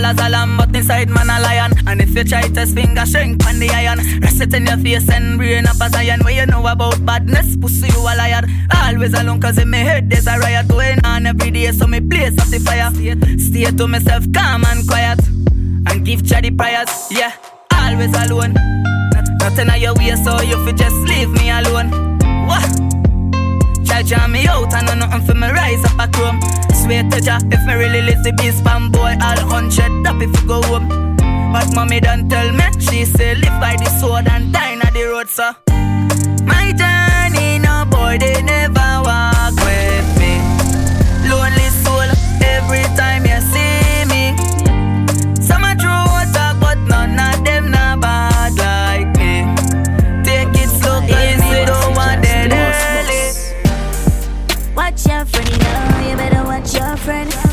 Humble as a lamb, but inside man a lion. And if you try to finger shrink on the iron, rest it in your face and brain up as iron. Where you know about badness, pussy you a liar. Always alone, cause in my head there's a riot going on every day. So me place up the fire. Stay to myself, calm and quiet. And give charity prayers, yeah. Always alone. Not, nothing on your way, so you fi just leave me alone. What? Try jam me out, I know nothing for me rise up a chrome. Swear to Jah, if me really live the beast, spam boy, all hundred up if you go home. But mommy don't tell me, she say live by the sword and die on the road, so. My journey, no boy, they never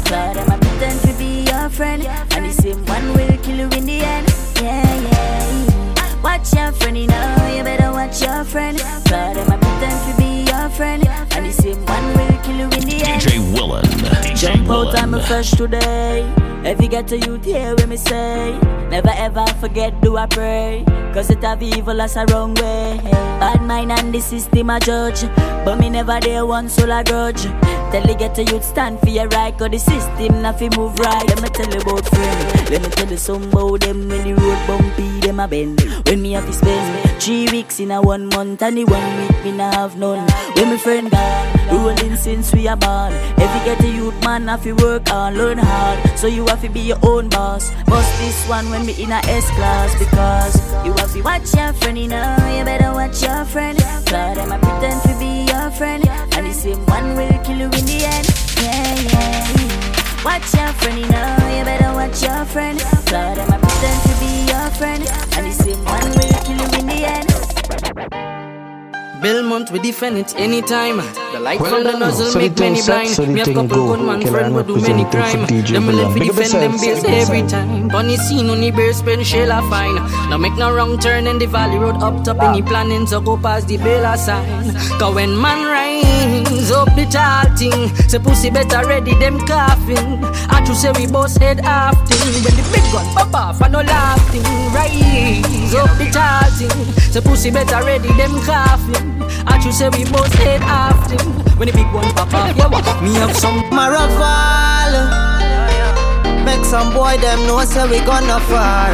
friend. Cause them a pretend to be your friend. And the same one will kill you in the end. Yeah, yeah. Watch your friend, you know, you better watch your friend. Cause them a pretend to be your friend. And the same one will kill you in the end. DJ Willen. DJ Jump out, I'm fresh today. If you get to youth, hear what me say. Never ever forget, do I pray. Cause it have evil as a wrong way. Bad mind and the system a judge. But me never there one soul a grudge. Tell you get to youth, stand for your right. Cause the system not fi move right. Let me tell you about friend. Let me tell you some about them when the road bumpy, them a bend. When me have to spend three weeks in a one month and the one week me nah have none. When my friend gone, rolling since we are born. If you get a youth man, have to work hard, learn hard. So you have to be your own boss. Bust this one when me in a S class because you have to watch your friend, you know. You better watch your friend. Cause them a pretend to be your friend, and the same one will kill you in the end. Yeah, yeah. Watch your friend, you know. You better watch your friend. Cause them a pretend to be your friend, and the same one will kill you in the end. Belmont, we defend it anytime. The light Well from the nozzle so make many blind. so Me thing couple go. good man friend who do many crime. Them will Villan. live Big fi up defend them base every time. Bunny scene on the bear spend shell a fine. Now make no wrong turn in the valley road up top any planning to go past the Bella sign. Cause when man rise up the tall thing, say pussy better ready them coughing. I to say we head thing. When the big gun pop off and no laughing. Rise up the tall thing, say pussy better ready them coughing. I to say we head half thing. When the big one pop off, yeah, what? Me have some Maraval Make some boy them know say we gonna far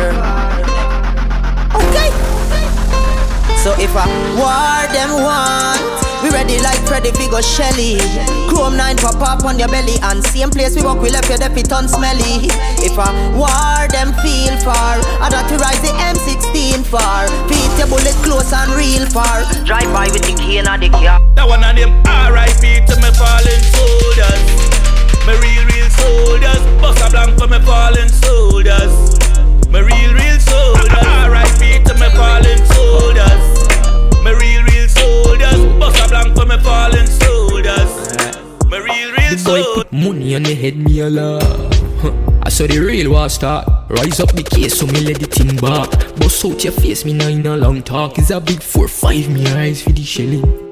Okay So if I war them want We ready like Freddy Figo Shelly Chrome 9 pop up on your belly And same place we walk we left your dep it unsmelly If a war them feel far I got to rise the M16 far Feet your bullet close and real far Drive by with the key and the car That one of them R.I.P. to my fallen soldiers. My real, real soldiers. Bust a blank for my fallen soldiers. My real, real soldiers. R.I.P. to my fallen soldiers. My real, real. Bust a blank for my fallen soldiers. My real, real The boy put money on the head, me a laugh. I saw the real war start. Rise up the case, so me let the thing back. Bust out your face, me now in a long talk. Is a big four five, me eyes for the shelling.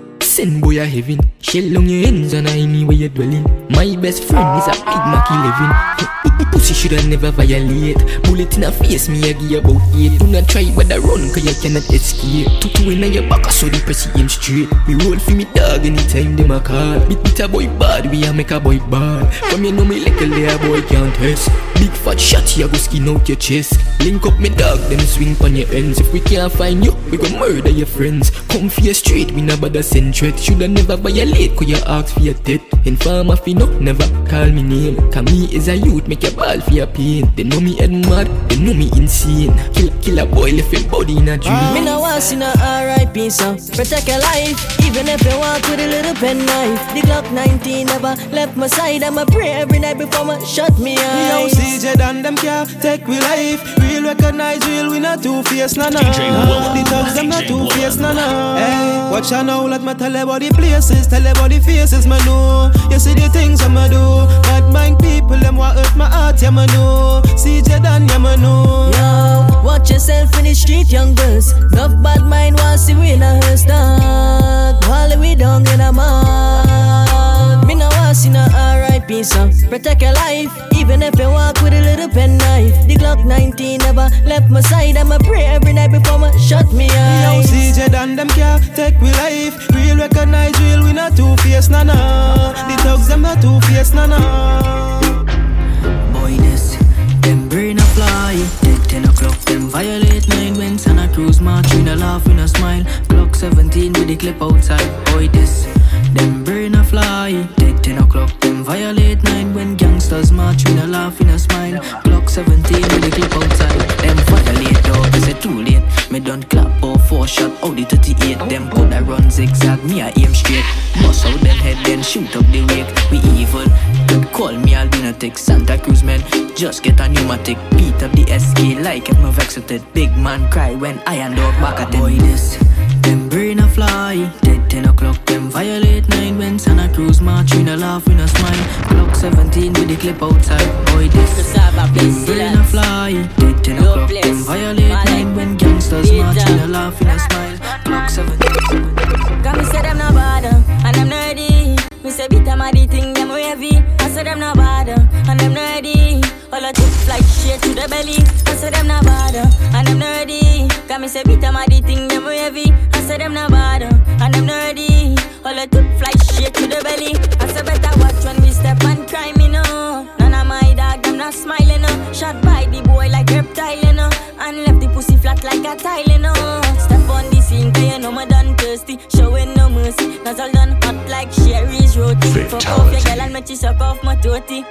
Send boy a heaven. Shell on your ends and anywhere you dwelling. My best friend is a big Mac 11. The pussy shoulda never violate. Bullet in a face, me a give about eight. Do not try I run, cause you cannot escape. Two two in your back, so the him straight. Me roll for me dog anytime them a call. Beat beat a boy bad, we a make a boy bad. From you know me like a layer boy can't test. Big fat shot, you go skin out your chest. Link up me dog, then swing on your ends. If we can't find you, we go murder your friends. Come for your street, we never bother send threat. Shoulda never violate, cause you ask for your death. Informer fi no, never call me name. Cause me is a youth, make your ball for your pain. They know me head mad, they know me insane. Kill, kill a boy, left him body in a dream. Me no want see no R.I.P. so Protect your life Even if you walk with a little pen knife The Glock 19 never left my side I'ma pray every night before my shut me Yo, eyes CJ done them care take we life. Real recognize real, we not two face, nah nah. DJ Willen. The thugs them not DJ two face, nah-nah Hey, watch out now, let me tell about the places, tell about the faces, man know. You see the things I'ma do. Bad mind people, them want hurt my heart, yeah man know. CJ done, yeah man know. Yo, watch yourself in the street, young girls. Enough bad mind want see we in a hearse dog. While we down in a mud. Me no want see no R.I.P. so protect your life. Even if you walk with a little pen knife. The Glock 19 never left my side. I'ma pray every night before my shut me Yo, eyes. CJ done them care take we life. Real recognize real, we not two face, nah nah. The thugs them not two face, 10 o'clock, them violate nine when Santa Cruz march in a laugh in a smile. Glock 17 with the clip outside. Boy, this, them brain a fly. Dead 10 o'clock, them violate nine when gangsters march with a laugh and a smile. Glock 17 with the clip outside. Them violate dog, is it too late? Me done clap or four shot, out the 38. Them coulda run zigzag, me I aim straight. Bust out them head, then shoot up the wake. We evil. Could call me a lunatic, Santa Cruz man. Just get a pneumatic, beat up the SK like if me vexed it. Big man cry when I and dog back at them. Boy, this, them brain a fly. Dead 10 o'clock, them violate nine when Santa Cruz march in a laugh in a smile. Glock 17 with the clip outside. Boy, this, them brain a fly. Dead 10 o'clock, them violate nine when gangsters march in a laugh in a smile. Say them a the thing them heavy. I say them not bother and them not ready. All I took like shit to the belly. I say them not bother and them not ready. Cause me say them a the thing them heavy. I say them not bother and them not ready. All I took fly shit to the belly. I say better watch when we step and cry me no. Them not smiling no. Shot by the boy like reptile you know. And left the pussy flat like a tile you know. Step on the scene cause you know me done thirsty. Showing no mercy. Nozzle done hot like Sherry's roti. Fuck off your girl and make you suck off my tootie.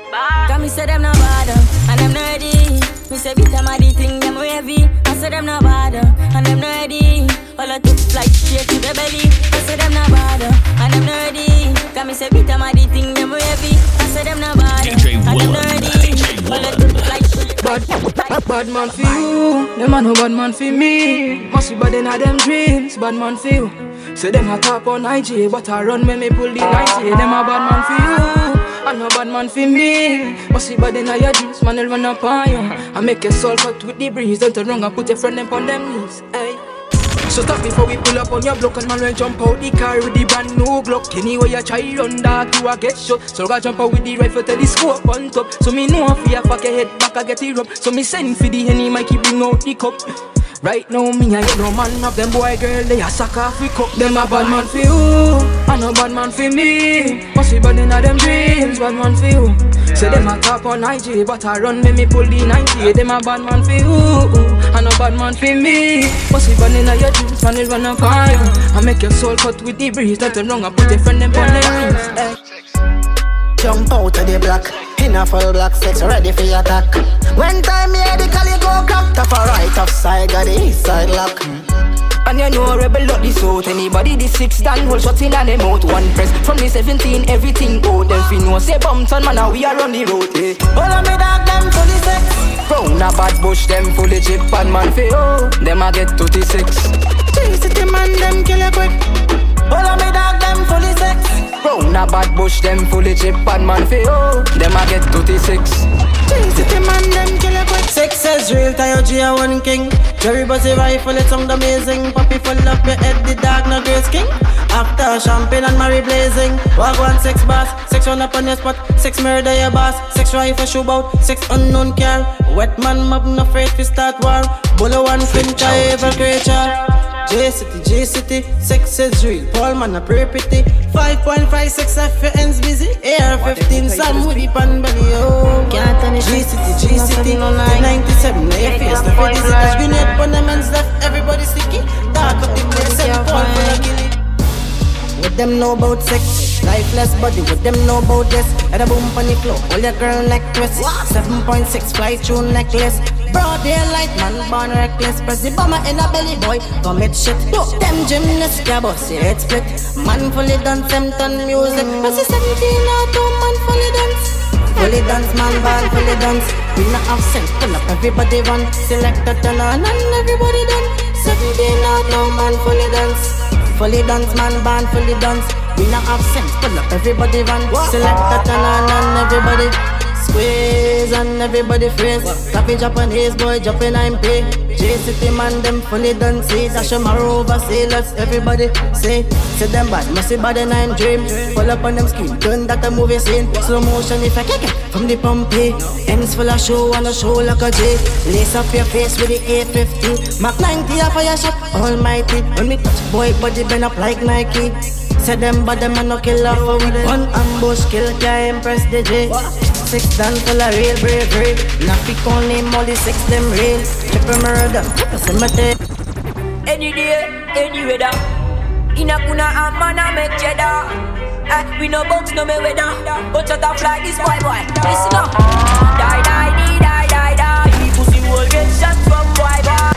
Cause me say them not bother and them not ready. Me say beat them a the thing them heavy. I say them not bother and them not ready. All I took like shit to the belly. I say them not bother and them not ready. Cause me say beat them a the thing them heavy. Say them not bother and them not ready. All I took like shit. Bad, bad man for you, them a no bad man for me. Must be bad inna them dreams, bad man for you. Say them a top on IG, but I run when me pull the 90. Them a bad man for you. I no bad man for me. Must be bad inna your dreams, man. I'll run up on you. I make your soul cut with the breeze. Don't turn wrong and put your friend them on them knees. Hey. So stop before we pull up on your block and man will jump out the car with the brand new Glock. Anyway you try run that you a get shot. So I jump out with the rifle telescope on top. So me know if you fuck your head back I get it up. So me send for the henny Mikey bring out the cup. Right now me and you no man of them boy girl they a suck off we cup. Them a bad man for you, I no bad man for me. Must be bad inna them dreams, bad man for you. Say them a top on IG, but I run when me pull the 90. Them a bad man for you, I no bad man for me. Be bad inna your dreams, man, it run on you. I make your soul cut with the breeze. Nothing wrong, I put your friend them on their rings. Eh. Jump out of the block, in a full black sex, ready for your attack. When time cali go crack, top a right off side, got the east side lock. And you know rebel not this out. Anybody this six dan hold shots in and them out. One press from the 17 everything out. Them fi know say Bumpton man now we are on the road. Eh. All of me dog them fully sex. Round a bad bush them fully chip and man fi oh Them a get 36 City man them kill you quick. All of me dog them fully Round a bad bush them fully chip and man fi oh. Them a get 36 City man them kill you quick. Sex is real, tie your G a one king. Jerry Buzzy rifle, it sound amazing. Poppy full up your head, the dog no grace king. After champagne and Mary blazing. Walk one sex boss, sex run up on your spot. Sex murder your boss, sex rifle shoot out Sex unknown care, wet man mob no afraid to start war. Bullet one fincher, evil creature J City, J City, sex is real. Paul man a pretty pretty. 5.56 F your ends busy. AR 15 Sam with the pan belly. Oh, Can't turn it G City, G City, seven, no nine. 97. Now face, the face. There's grenade on the men's left. Everybody sticky. Dark up the place. Send Paul full of gilly. What them know about sex? Lifeless body, what them know about this? At a boom on the floor, all your girl neck twist 7.6 fly through necklace Broad daylight, man born reckless Press the bomber in a belly, boy, commit shit Them gymnasts, yeah, boss, your head split. Man fully dance, them ton music. Press the 17 out, oh, man fully dance. Fully dance, man born fully dance. We not have sense, pull up everybody run. Select a turn on and everybody done. 17 out, no man fully dance. Fully dance, man born fully dance. We not have sense, pull up everybody run. Select a turn on and everybody Squeeze and everybody freeze Copy Japanese boy jumping I'm pay J City man them fully done see. Dash them over say let's everybody say Say them bad, messy bad and I'm dream Pull up on them skin, turn that a movie scene. Slow motion if I kick it from the pumpy. Ends full of show and a show like a J Lace up your face with the A50 Mac 90 a fire shot, almighty. When me touch boy body bend up like Nike. Say them bad them a no kill off for with One ambush kill can impress the J Six done full of real bravery Nafi only molly six them real Triple murder, triple cemetery Any day, any weather. In a kuna a man a make cheddar. Eh, we no box, no me weather. But shut up like this boy boy. Listen up. Die, die, die, die, die, die. Pussy will get shot from boy boy.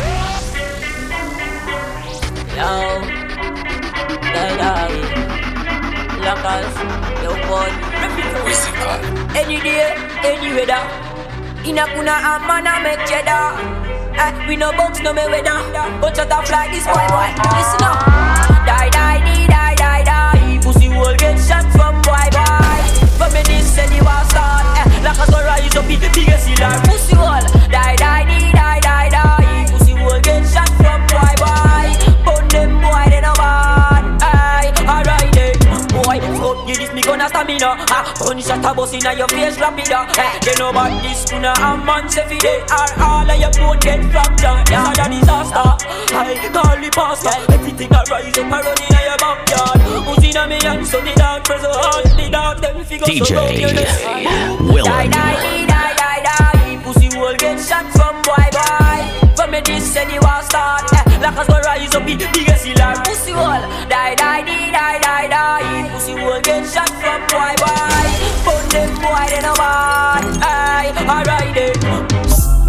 Yo, die, die. Lockers, yo boy. Any day, any weather. In a kuna a man a make cheddar. Eh, we no box, no me weather. But shut up like this boy boy. Listen up. Die, die, die, die, die, die. Pussy will get shot from boy boy. This say the war start. Eh, like a sun rise up in the biggest hill. Pussy will die, die, die, die, die, die. Stamina. Ah, a inna your face, rapida. Eh, they know about this kuna a man say fi dead. Or all of your boat get fractured. Yeah, that disaster. I call the pastor. Everything a rise up and run inna your backyard. Who's inna me hand, so the dog press. The dog them figure so down your neck. Die, die, die, die, die, die. Pussy will get shot from boy, boy. From me this and you want start. Eh, like us go rise up, be biggest killer. Pussy will die, die, die, die, die, die. Pussy will get shot from boy, boy. Burn them boy, they no bad. Aye, alright then.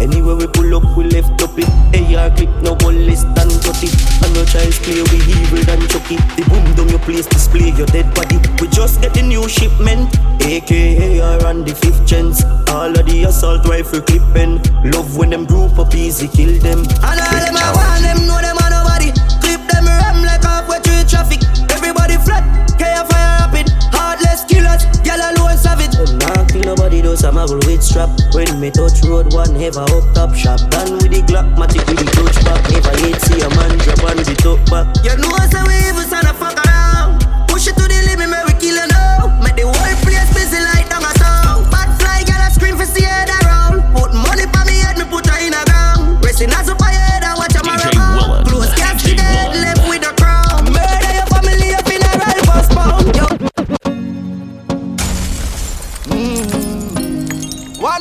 Anywhere we pull up, we left up it. AR clip, no bullets than cut it. And no child's play, we evil than Chucky. The boom down your place, display your dead body. We just get the new shipment, AKA and the fifth chance. All of the assault rifle clipping. Love when them group up easy, kill them. And all them I want them know them are nobody. Clip them ram like halfway through traffic. Everybody flat. Heartless killers, gyal alone savage. Them nah kill nobody, though some have with strap. When me touch road, one have a up top shop. Done with the Glock, matic with the clutch back. Never yet see a man drop on the top back. You know say we evil son of fuck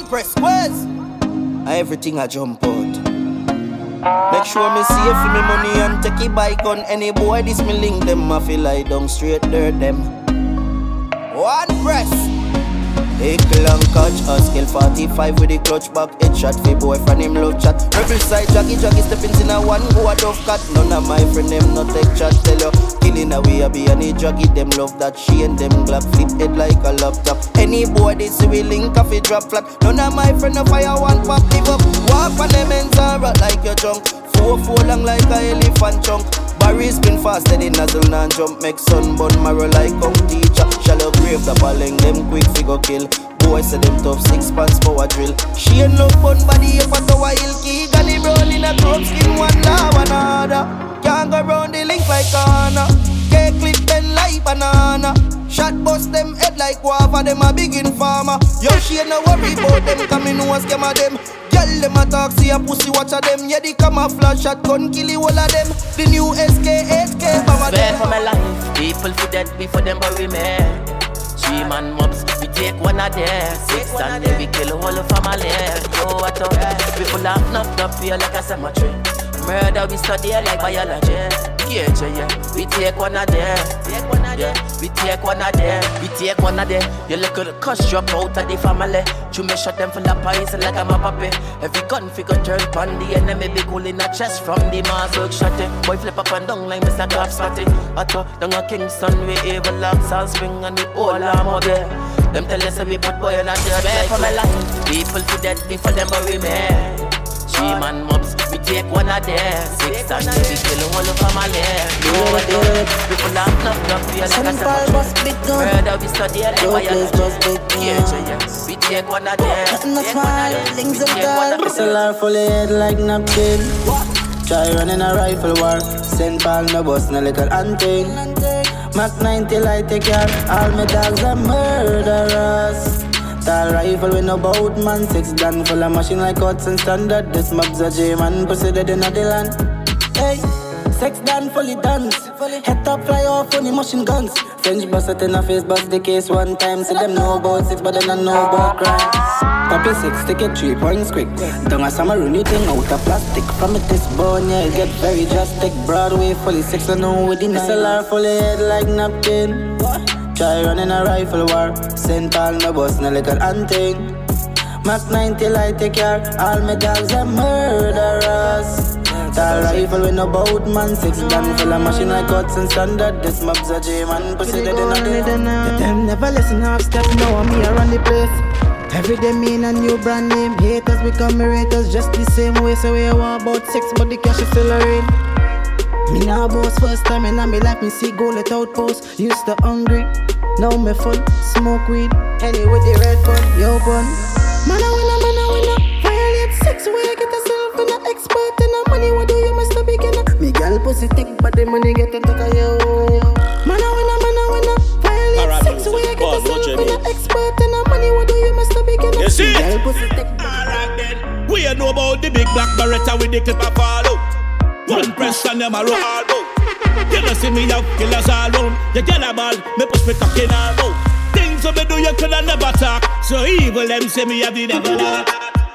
press squares. Everything I jump out. Make sure me save for me money and take it bike on any boy. This me link them. I feel like down straight dirt them. One press. Hickle and catch a skill 45 with the clutch back. Headshot for boyfriend him love chat. Rebel side jaggy jaggy stepping in a one go a dove cat? None of my friend them not take chat tell you Killing away a be any jaggy them love that she and them glock flip head like a laptop. Any boy this we link off drop flat. None of my friend no fire one pop live up. Walk on them ends and rot like your junk. Four four long like a elephant chunk Barry spin fast, steady nozzle non jump. Make sun burn marrow like come teacher. Shallow grave, the balling them quick figure kill. Boy say them tough six pants power drill. She ain't no fun body up at our hill key. Gully brown in a chrome skin one law another Can't go round the link like Anna. Cake clip then like banana Shot bust them head like guava Them a big informer Yo she ain't no worry about them Coming no scam of them Girl, them a talk, see a pussy, watch a them. Yeah, the camouflage shotgun kill the whole of them. The new SK, SK, mama Swear for my life, people for dead before them bury me. Three man mobs, we take one of them. Six and then we kill a whole family. Yo, what up? People have knocked up here like a cemetery. Murder, we study like biology. Yeah, yeah, we take one of them. Yeah, we take one of them. We take one of them. You look at the cuss drop out of the family. You may shot them full of poison like I'm a puppy. Every gun figure turn pan the enemy be cool in a chest from the Mossberg shot it. Boy flip up and down like Mr. Cop Scotty. I thought down a Kingston we evil locks all swing and the whole arm out there. Them tell us we put boy on a dirt bed for my life. People to death before them bury me. Three man mobs, we take one of them. Six and we kill a whole family. No what they people have knocked up here like a cemetery. Murder we study like biology. Yeah, yeah, we take one of them. Take one of them. We take one of them. It's a lot full of head like napkin. Try running a rifle war. Send Paul no bus, no little hunting. Mac 90 light take care. All my dogs are murderers. Tall rifle with no boat man. Six gun full of machine like Hudson standard. This mob's a J man. Pussy dead in the land. Hey. Sex done, fully dance. Head top fly off on the machine guns. French bust it in the face, bust the case one time. See them know about six, but they don't know about crime. Copy six, take it three points quick. Don't a summer you thing out of plastic. From it this bone, yeah, it get very drastic. Broadway fully six, I know with the SLR fully head like napkin. Try running a rifle war. St. Paul no bus, no little hunting. Mac 90 light take care. All my dogs are murderers. Tall rifle with no boat man Six gun full of machine like Hudson standard This mob's a J man Pussy dead in day Them never listen half step Now I'm here on the place Every day me in a new brand name Haters become haters Just the same way So we want about sex But the cash is still a rain Me now boss first time in my life Me see goal at outpost Used to hungry Now me full Smoke weed Henny with the red bun Yo bun Man a man I win a Violate sex you get yourself in a expert in a money What do you must a beginner Me gal pussy thick But the money get to take a yo Man a man I win a Violate sex boss, what you mean? Expert in the money, what do you must have big You see it? Alright then. We know about the big black beretta with the clip of fall out. One press and them a roll all. You don't see me out, killers all round. You get a ball, me push me cock in all out. Things that me do you coulda never talk. So evil them say me have the devil heart.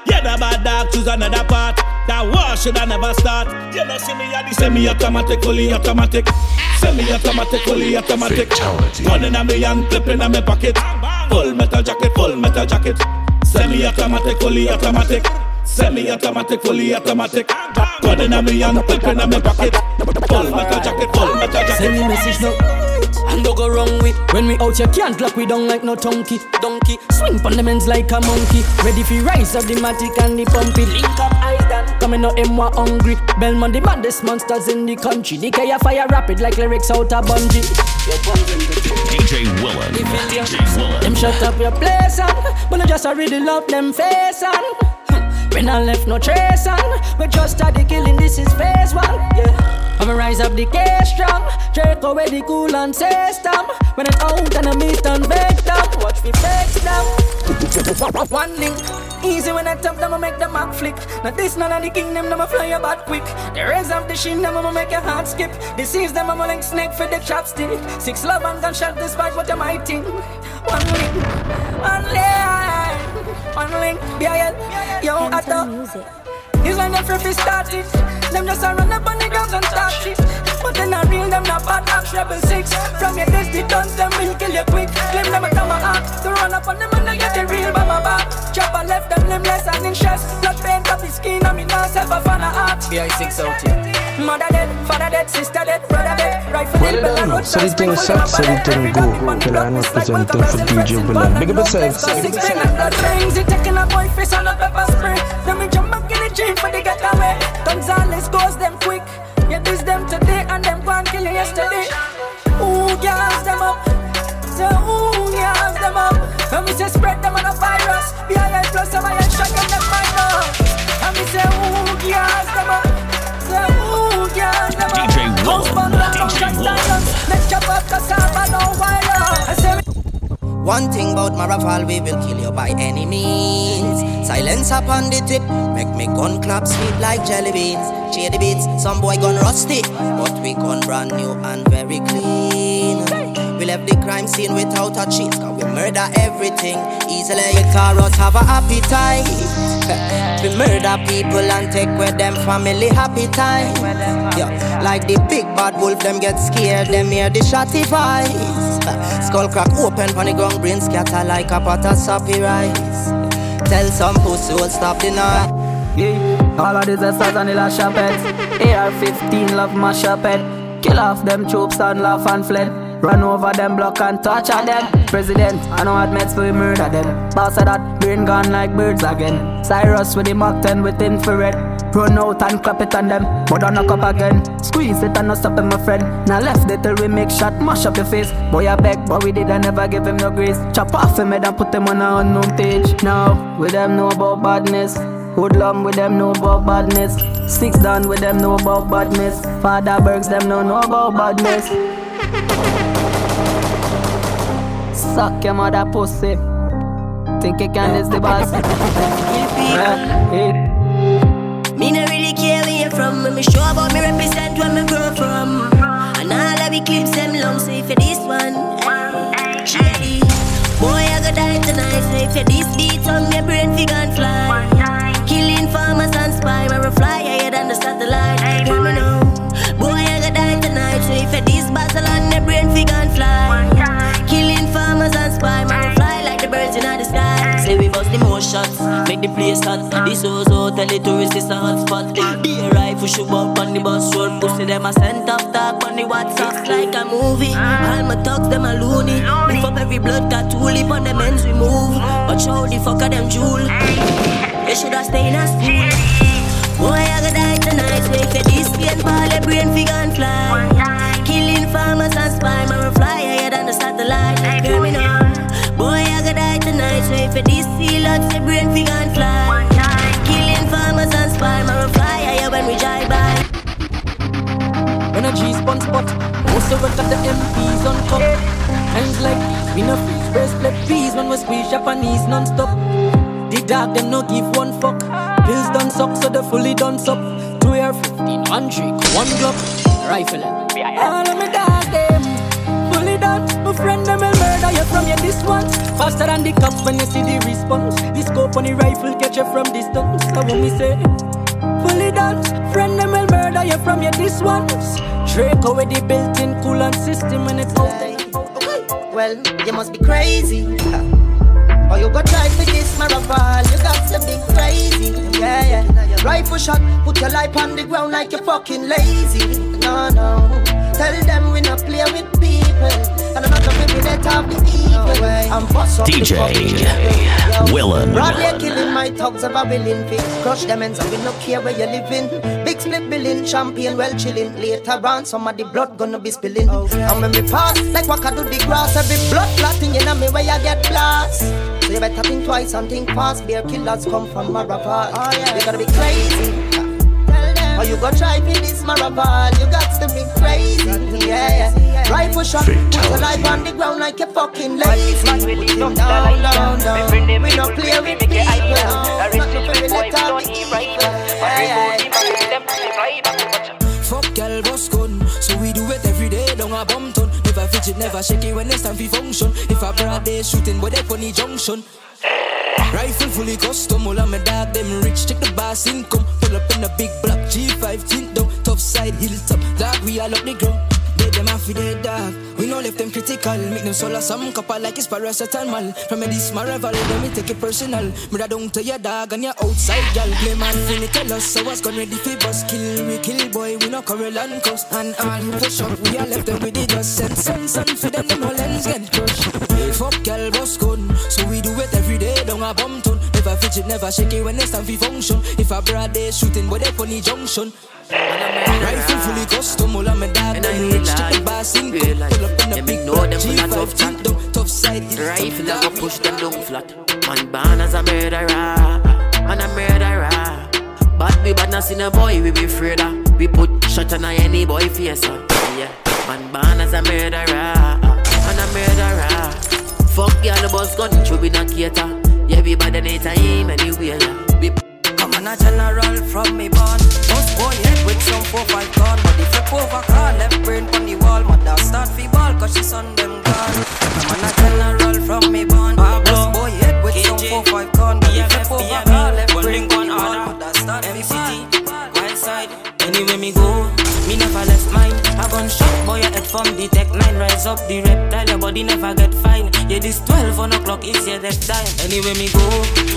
Yeah, the bad dog choose another part. That war should I never start. You don't see me at the semi automatic, fully automatic. Semi automatic, fully automatic. Gun in a me hand, clip in a me pocket. Full metal jacket, full metal jacket. Semi automatic, fully automatic. Semi automatic, fully automatic. Gun in a me hand, clip in a me pocket. Full metal jacket, full metal jacket. Send me message now. And don't go wrong with When we out you can't lock we down like no donkey Donkey Swing pon the men's like a monkey Ready for rise up the matic and the pumpy Link up eyes down Coming out M1 hungry Belmont the baddest monsters in the country The K fire rapid like lyrics out of bungee DJ Willen. DJ Willen. Them shut up your place on But I just a really love them face on When I left no trace on We just started killing this is phase one Yeah I'ma rise up the case strong Drake away the cool and system When it's out and I meet and victim Watch me fix them One link Easy when I tap them, I make the map flick. Now this none of the kingdom, them I fly about quick. The raise of the shin, them I'ma make your heart skip. This is them, I'ma like snake for the chopstick. Six love and gunshot despite what you might think. One link, one link, one link, yeah, yo, thought. It's like them free started. Them just a run up on the ground and start shit. But they not real, them not bad acts, rebel six. From your destiny guns, them will kill you quick. Claim them a heart. To run up on them and they get the real by my back. Chop a left them limbless and in chest. Blood paint up his skin, I mean myself a fan of art. BI6 out here. Mother dead, father dead, sister dead, brother dead. Rifle Well, I don't know. So the thing set, so the go. Till I'm representing for DJ Willen. Big up yourself. Six pen and blood rings, it taking a boy face on a pepper spray. Then we jump back in the gym for the get away. Gonzales goes them quick. Yeah, this them today and them gone kill yesterday. Ooh, gas them up. So ooh, gas them up. And we say spread them on a virus. BII plus some iron shot them them find out. And we say ooh, gas them up. So ooh, gas them up. DJ Will. House band and function stallions. Let's chop up cassava no wire. One thing about Maraval, we will kill you by any means. Silence upon the tip, make me gun clap sweet like jelly beans. Shady beats, some boy gone rusty, but we gone brand new and very clean. We left the crime scene without a cheat, cause we murder everything easily. The carrots have a appetite. we murder people and take with them family happy time. Yeah, like the big bad wolf, them get scared, them hear the shotty voice. Skull crack open the ground, brain scatter like a pot of soppy rice. Tell some pussy will stop the night. Yeah, all of these stars and the shopet. AR-15 love my shopet. Kill off them troops and laugh and fled. Run over them block and torture them. President, I know admits we murder them. Boss of that, brain gone like birds again. Cyrus with the Mac 10 with infrared. Run out and clap it on them, but don't knock up again. Squeeze it and not stop it, my friend. Now left it till we make shot, mash up your face. Boy, I beg, but we did, I never give him no grace. Chop off him head and put him on a unknown page. Now, with them know about badness. Hoodlum with them know about badness. Six down with them know about badness. Father Bergs them know know about badness. Suck your mother pussy. Think you can is the boss. Me no really care where you from When me show about me represent where me grow from And all of the clips them long So if you this one. Boy I die tonight So if you this beat on me brain fly Killing farmers and spy Me fly higher than the satellite me now Boy I die tonight So if you this battle on me brain fly shots. Make the place hot. This Ozo tell the tourists it's a hot spot Be a rifle shoot up on the bus road Pussy them a send off talk on the WhatsApp. Like a movie. All my thugs them a loony. Lift up every blood tattoo Lip on them ends we move. Watch how the fuck of them jewel. They shoulda stay in a school Boy I go die tonight. So if you this pain ball brain fi gon' fly. Killing us got the MPs on top. Times like we no freeze, breast plate peas when we squeeze Japanese non-stop. The dog them no give one fuck. Pills done suck, so they fully done suck. Two air 15, one trick, one glock, rifle. All of me dog them fully done. My friend them will murder you from your this one. Faster than the cops when you see the response. The scope on the rifle catch you from distance. That's what me say. Fully done. Friend them will murder you from your this once. Draco with the built-in coolant system and it's out there. Well, you must be crazy. Or you go try for this marathon, you got to be crazy. Yeah, yeah. Rifle shot, put your life on the ground like you're fucking lazy. No, no. Tell them we not play with people. And I'm not gonna be let off the evil. I'm boss DJ the fucking Willen. Broadly killing my thugs a willing fit. Crush them ends and we no care where you living. Big split billing, champagne well chilling. Later on, some of the blood gonna be spilling. And when we pass, like what I do the grass, every blood clotting in me where I get blast. So you better think twice and think fast. Bear killers come from Marapart. Oh, yeah. You gotta be crazy. Or you go try for this marathon, you got to be crazy, yeah, yeah. Rifle shot, put your life on the ground like you're fucking lazy. Put him down, down, down. We don't play with people, not no very let off the Fuck girl, boss gun. So we do it every day, down a bum ton. Never fidget, never shake it when it's time for function. If a broad day shooting, but they funny junction. Rifle fully custom, all of my dog them rich. Check the boss income. Pull up in a big block, G5 tint down, top side hilltop. Dog we all up the ground. They them off with their dog. We no left them critical. Make them solar some couple like it's paracetamol. From me this my rival, then me take it personal. Me da down to your dog and your outside gal. Play man finna tell us so what's gonna ready for bus. Kill we kill boy, we no Coral and coast. And all who push up, we are left them with the dust. Send send send for them, them no lens get crushed. Fuck gal boss gun, so we do it every day. Down a bum ton. Never fidget, never shake it when it's time for function. If a broad day shooting, but they funny junction. Rifle fully custom, all of my dog them rich. Check the boss income. Pull up in a big know them full of G5 tough chat. tint down, top side Rifle that go push them down flat. Man born as a murderer, and a murderer. But we bad not see no boy we be afraid of. We put shot on any boy face. uh. Yeah, man born as a murderer, and a murderer. Fuck y'all the boss gun, should be not cater. Yeah, we bad anytime, anywhere. Yeah. We Come on a general from me born Bust boy head with some 4-5 gun Body flip over car, 12 on o'clock is your death time. Anywhere me go,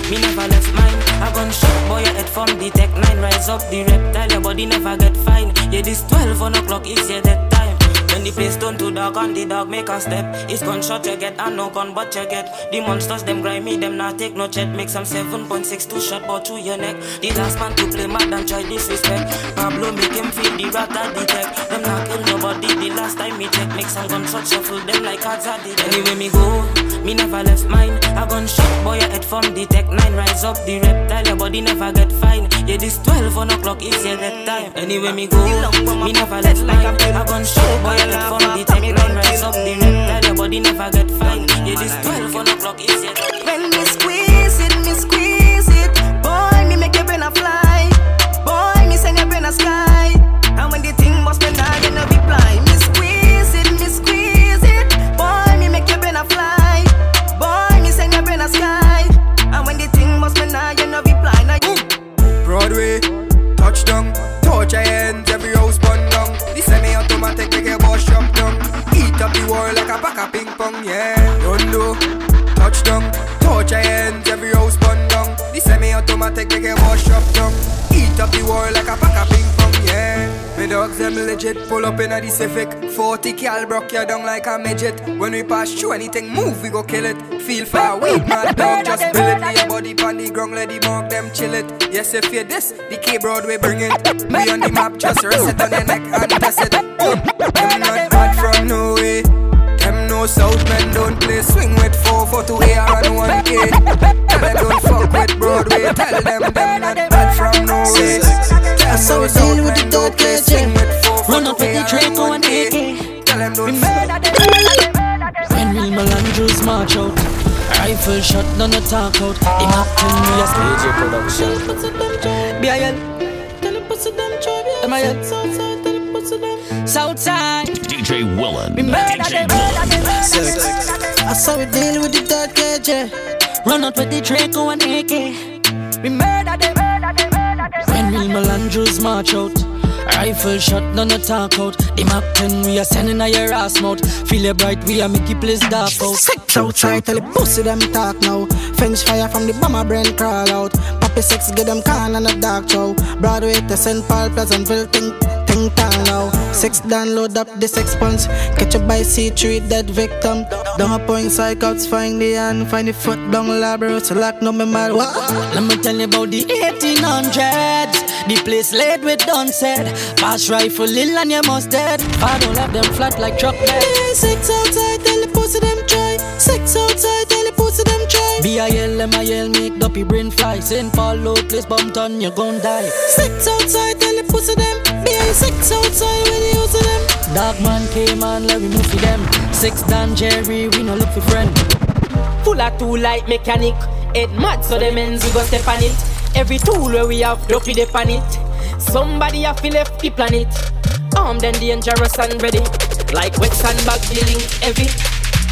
me never left mine. A gunshot boy, your head from the tech nine. Rise up the reptile, your body never get fine. Yeah, this 12 on o'clock your death time. When the place turn to dark and the dog make a step It's gunshot you get and no gun but you get The monsters them grimy them not take no chat Make some 7.62 shot but through your neck The last man to play mad and try disrespect Pablo make him feel the rat at the tech Them not kill nobody the last time me check Make some gunshot shuffle them like cards at the deck Anyway me go, me never left mine. I A gunshot boy your head from the tech 9 Rise up the reptile your body never get fine. Yeah this 12 on o'clock is your that time. Anyway me go, me never left mine. I A gunshot boy your head from the tech 9 Rise up the reptile your body never get fine. Yeah this 12 on o'clock is your that When a ping pong, yeah. Rondo, touchdown, touch your hands, every house bun down. The semi-automatic make your boss up down. Eat up the world like a pack of ping pong, yeah. Me dogs them legit, pull up in a the Civic. 40 cal broke you down like a midget. When we pass through anything move we go kill it. Feel far weak mad dog just spill it. Lay your body pon the ground let the mark them chill it. Yes if you this, the K Broadway bring it. We on the map just rest it on your neck and test it. Them not bad from no way. Them no south men don't play swing with four for two air and one K. Tell them don't fuck with Broadway. Tell them them not bad from Norway. Tell south deal with the dope play swing with four for two air and one K. Tell them don't fuck. When we Melandros march out, rifle shot, none a talk out. Him acting me a stage production. B.I.L. Tell him B.I.L. Am I Southside. DJ Willen. Me murder DJ them, murder them. Sex. I saw we deal with the dark KJ. Run out with the Draco and AK. We murder them, murder them, murder them. When Real Melandros march out. Rifle shot, none no talk out. The map 10, we are sending a your ass mouth. Feel it bright, we are make it place dark out. Sex outside, tell the pussy them talk now. Fence fire from the bomber brain crawl out. Poppy sex, get them can and a dark show. Broadway to St. Paul, Pleasantville, think, think town Sex download up the sex punch. Catch up by C3 dead victim. Down a point psychouts, find the hand, find the foot down labro. So lock no mad. What? Let me tell you about the 1800s. The place laid with done said. Pass rifle, lil and you must dead. I don't have them flat like truck bed. Yeah, sex outside, tell the pussy them try. Sex outside, tell the pussy them try. B-I-L, M-I-L, make duppy brain fly. St. Paul, low place, bumped on, you gon' die. Sex outside, tell the pussy them. Be sex outside with you use them. Dark man came on, let me move for them. Six Dan Jerry, we no look for friend. Full of two light mechanic. Head mad, so the men's we go step on it. Every tool where we have, drop it on it. Somebody have to left the planet. Armed and dangerous and ready. Like wet sandbag dealing heavy.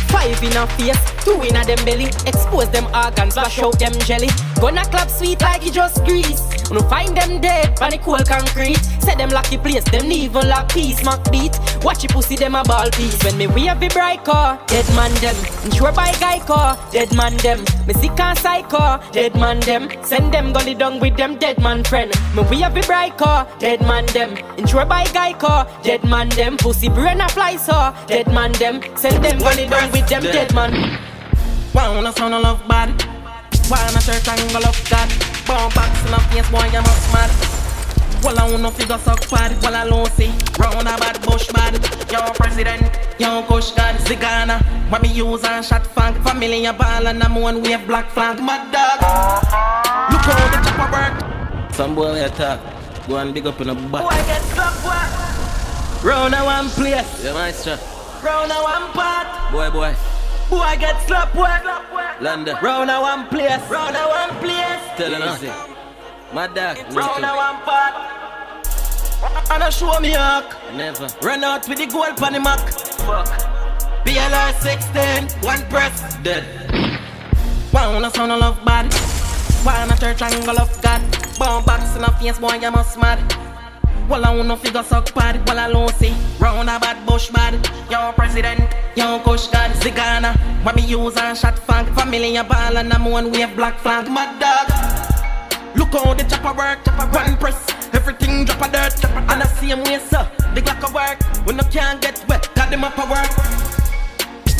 Five in a face, two in a them belly. Expose them organs, flash out them jelly. Gonna clap sweet like it just grease. When you find them dead, on the cool concrete. Set them lucky place, them evil like peace, mock beat. Watch you pussy them a ball piece. When me wave the bright car, dead man them. Insure by guy car, dead man them. Me sick and psycho, dead man them. Send them gully down with them dead man friend. Me wave the bright car, dead man them. Insure by guy car, dead man them. Pussy brain a fly saw, dead man them. Send them gully down with them dead man. Wanna sound of love bad Wanna church angle of God Bomb box in a face boy you must mad. Well I wanna figure suck bad. Well I don't see. Round a bad bush bad. Yo president Yo kush god Zigana. What me use and shot fang. Family a ball and I'm one wave black flag. Mad dog. Look how the chopper work. Some boy we attack. Go and big up in a butt. Boy get slapped what Round a one place. Yeah, maestro. Round a one part Boy, boy. Boy get slapped what London. Round a one place Round a one place Tell nothing. My dog. Round a one part and I show me hack. Never. Run out with the gold pan the Mac. Fuck. BLR 16, one press. Dead. Wanna sound of love bad. Wanna church angle of God. Bomb box in a face, boy, you must mad. Well, I wanna figure suck bad. Well, I don't see. Round a bad bush bad. Yo, president. Yo, kush god. Zigana. What me use and shot fang. Family a ball and I'm one wave black flag. Mad dog. Look how the chopper work, chopper one press. Everything drop a dirt, and I see him way sir. The Glock a work, when I can't get wet, got them up a work.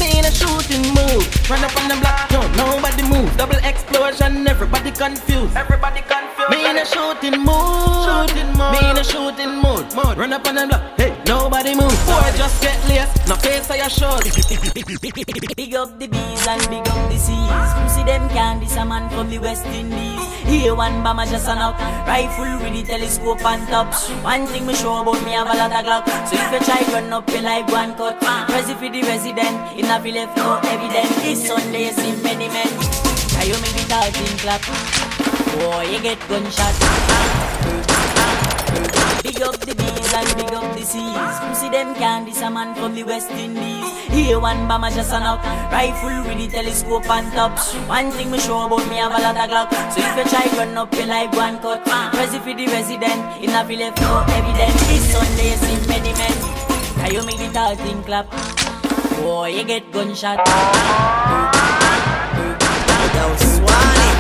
Me in a shooting move, run up on the block, no, nobody move. Double explosion, everybody confused. Everybody confused. Me in a shooting mood, shooting mood. Me in a shooting mood, mood. Run up on the block, hey, nobody move. Boy, just get laced, no face I show. Big up the bees and big up the seas. Pussy them candy, some man from the West Indies. Here one bomber just an out, rifle with the telescope on top. One thing me sure about me have a lot of Glock. So if you try run up your life one cut, press for the resident. In a left no evidence. This Sunday see many men. Now you make the talking clap. Boy, you get gunshot. Big up the bees and big up the seas. Pussy them candy, some man from the West Indies. Here one bomber just an out, rifle with the telescope on top. One thing me sure about me have a lot of Glock. So if you try run up your life one cut, press for the resident. In a left no evidence. This many men. Now you make the talking clap. Boy, you get gunshot. Yo, Swanee.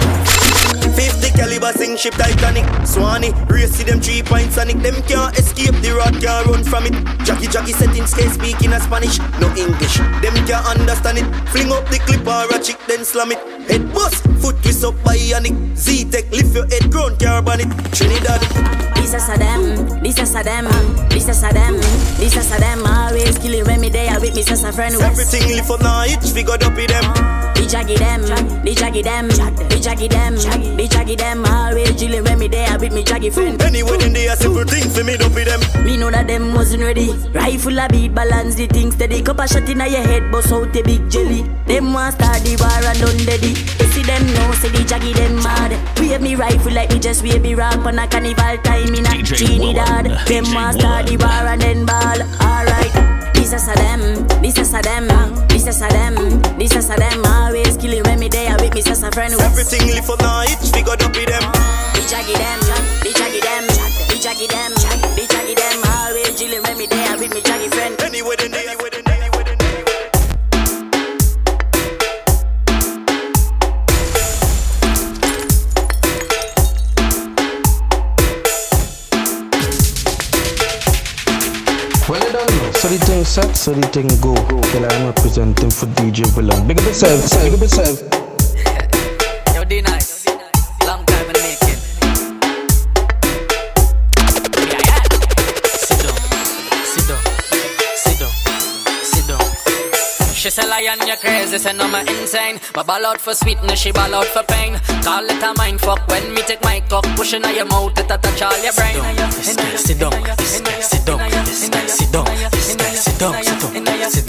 50 caliber sing ship Titanic. Swanee, race see them three point Sonic. Them can't escape the rod, can't run from it. Jackie Jackie settings can't speak in a Spanish, no English. Them can't understand it. Fling up the clip or a chick, then slam it. Head bust, foot twist up Yannick. Z-Tech, lift your head, ground carbon it. Trinidad. This is a them, this is a them, this is a them, this is a them. Always killing when me there with me, just a friend. Everything lift up now, itch, we got up with them. Each jaggy them, the jaggy them, the jaggy them, the jaggy them. Always chilling when me there with me jaggy friend. Anyway, then they are simple things for me, don't be them. Me know that them wasn't ready. Rifle a beat, balance the things steady. Cup a shot inna your head, bust out the big jelly. Them want start the war and done deady. You see them know, say the jaggy them mad. Wave me rifle like me just wave me rock on a carnival time in a Trinidad. Them want start the war and then ball. Alright. This is a them, this is a them, this is a them, this is a them. Always killing when me there with me, just a friend. Everything live for now, it's we got up with them. The jaggy them, the jaggy them, the jaggy them, the jaggy them. Always chilling when me there So the thing set, so the thing go. Till I'm representing for DJ Villain. Big up yourself, big up yourself. Say lion, you crazy, say no, me insane. But ball out for sweetness, she ball out for pain. Call it a mind fuck when me take my cock, pushing on your mouth, it a touch all your brain. Sit down, sit down, sit down, sit down, sit down, sit down, sit down, sit down, sit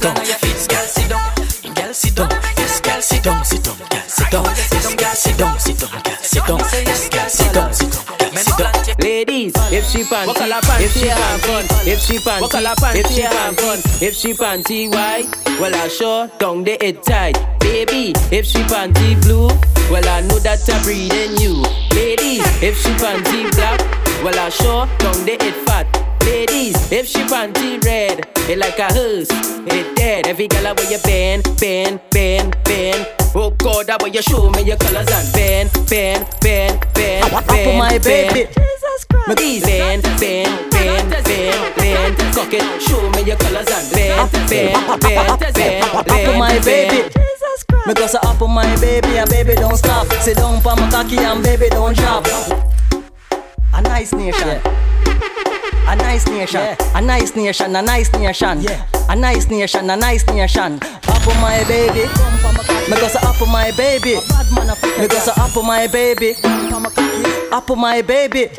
down, this guy sit down. Girl, sit down. Yes, girl, sit down, sit down. Girl, sit down. Yes, girl, sit down, sit down. Girl, sit down. Yes, girl, sit down, sit down. Girl, sit down. She panty, if she fun, if she panty, if she fun, if she panty white, well I sure don't the it tight. Baby, if she panty blue, well I know that I breathe in you. Ladies, if she panty black, well I sure don't the it fat. Ladies, if she panty red, it like a hearse, it dead. Every girl where you bend, bend, bend, bend. Oh God, that way you show me your colors and bend, bend, bend, bend, Up bend, on my bend. baby. Please bend, bend, bend, bend, bend. Cock it, show me your colors and bend, bend, bend, bend, Up on my baby. Me go say up on my baby and baby don't stop. Sit down for my cocky and baby don't drop. A nice nation. A nice nation. A nice nation. A nice nation. A nice nation. A nice nation. Up on my baby. Me go say up on my baby. Me go say up on my baby. Up on my baby.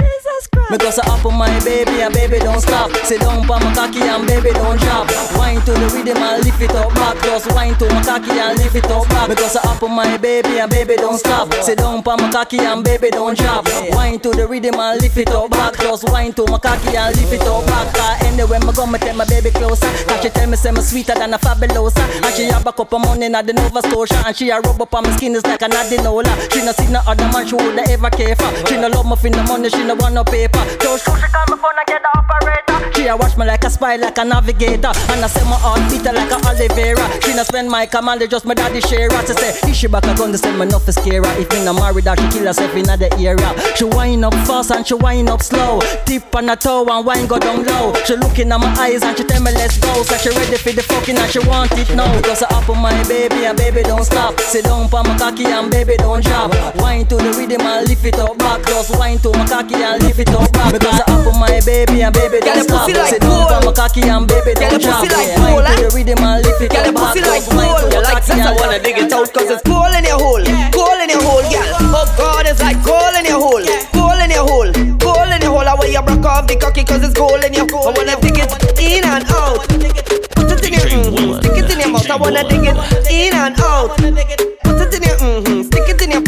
Me go say up on my baby and baby don't stop. Sit down for my cocky and baby don't drop. Wine to the rhythm and lift it up back. Just wine to my cocky and lift it up back. Me go say up on my baby and baby don't stop. Sit down for my cocky and baby don't drop. Wine to the rhythm and lift it up back. Just wine to Ah. my cocky and lift it up back. Cause anyway me go me take my baby closer. Cause she tell me say me sweeter than a fabulosa. And she have a cup of money in the Nova Scotia. And she a rub up on my skin is like an adenola. She no see no other man she woulda ever care for. She no love me for no money, she no want no paper. So she call me phone and get the operator. She a watch me like a spy, like a navigator. And I say my heart beat like a Oliveira. She no spend my command, they just my daddy share her. She say, if she back a gun, they say me is scare her. If me no married her, she kill herself in the area. She wind up fast and she wind up slow. Tip on her toe and wine go down low. She looking at my eyes and she tell me let's go. So she ready for the fucking and she want it now. Because I up on my baby and baby don't stop. Sit down for my cocky and baby don't drop. Wine to the rhythm and lift it up back. Just wine to my cocky and lift it up back. Because I up on my baby and baby don't stop. Pussy like Sit down for gold. my cocky and baby Girl, your pussy like gold, eh? the rhythm and lift it Girl, your pussy like gold. You like I wanna dig it out cause it's gold in your hole. Gold in your hole, girl. Oh God, it's like gold in your hole. Gold in your hole. Gold in your hole. I want you broke off the cocky cause it's gold in your hole. I wanna dig it in and out. It in your mm-hmm. Stick it in your mouth. I wanna dig it in and out. Put it in your mm-hmm. Stick it in your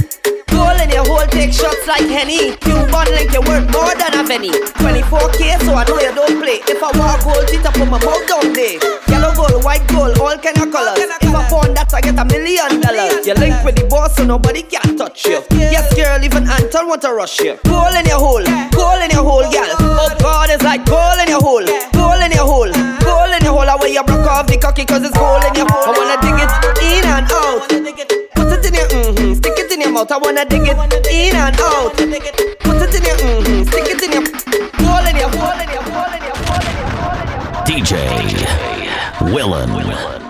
Gold in your hole, take shots like Henny. Cuban link, you worth more than a penny. 24k, so I know you don't play. If I want gold, it up on my mouth down there. Yellow gold, white gold, all kind of colors. If I pawn that, I get a million dollars. You link with the boss, so nobody can touch you. Yes, girl, even Anton want to rush you. Gold in your hole, gold in your hole, girl. Oh God, it's like gold in your hole, gold in your hole, I want you broke off the cocky, cause it's gold in your hole. I wanna dig it in and out. Put it in your mm-hmm, stick it in your mouth. I wanna dig it in and out. Put it in your mm-hmm, stick it in your hole in your hole in your hole in your hole in your hole in your DJ Willen.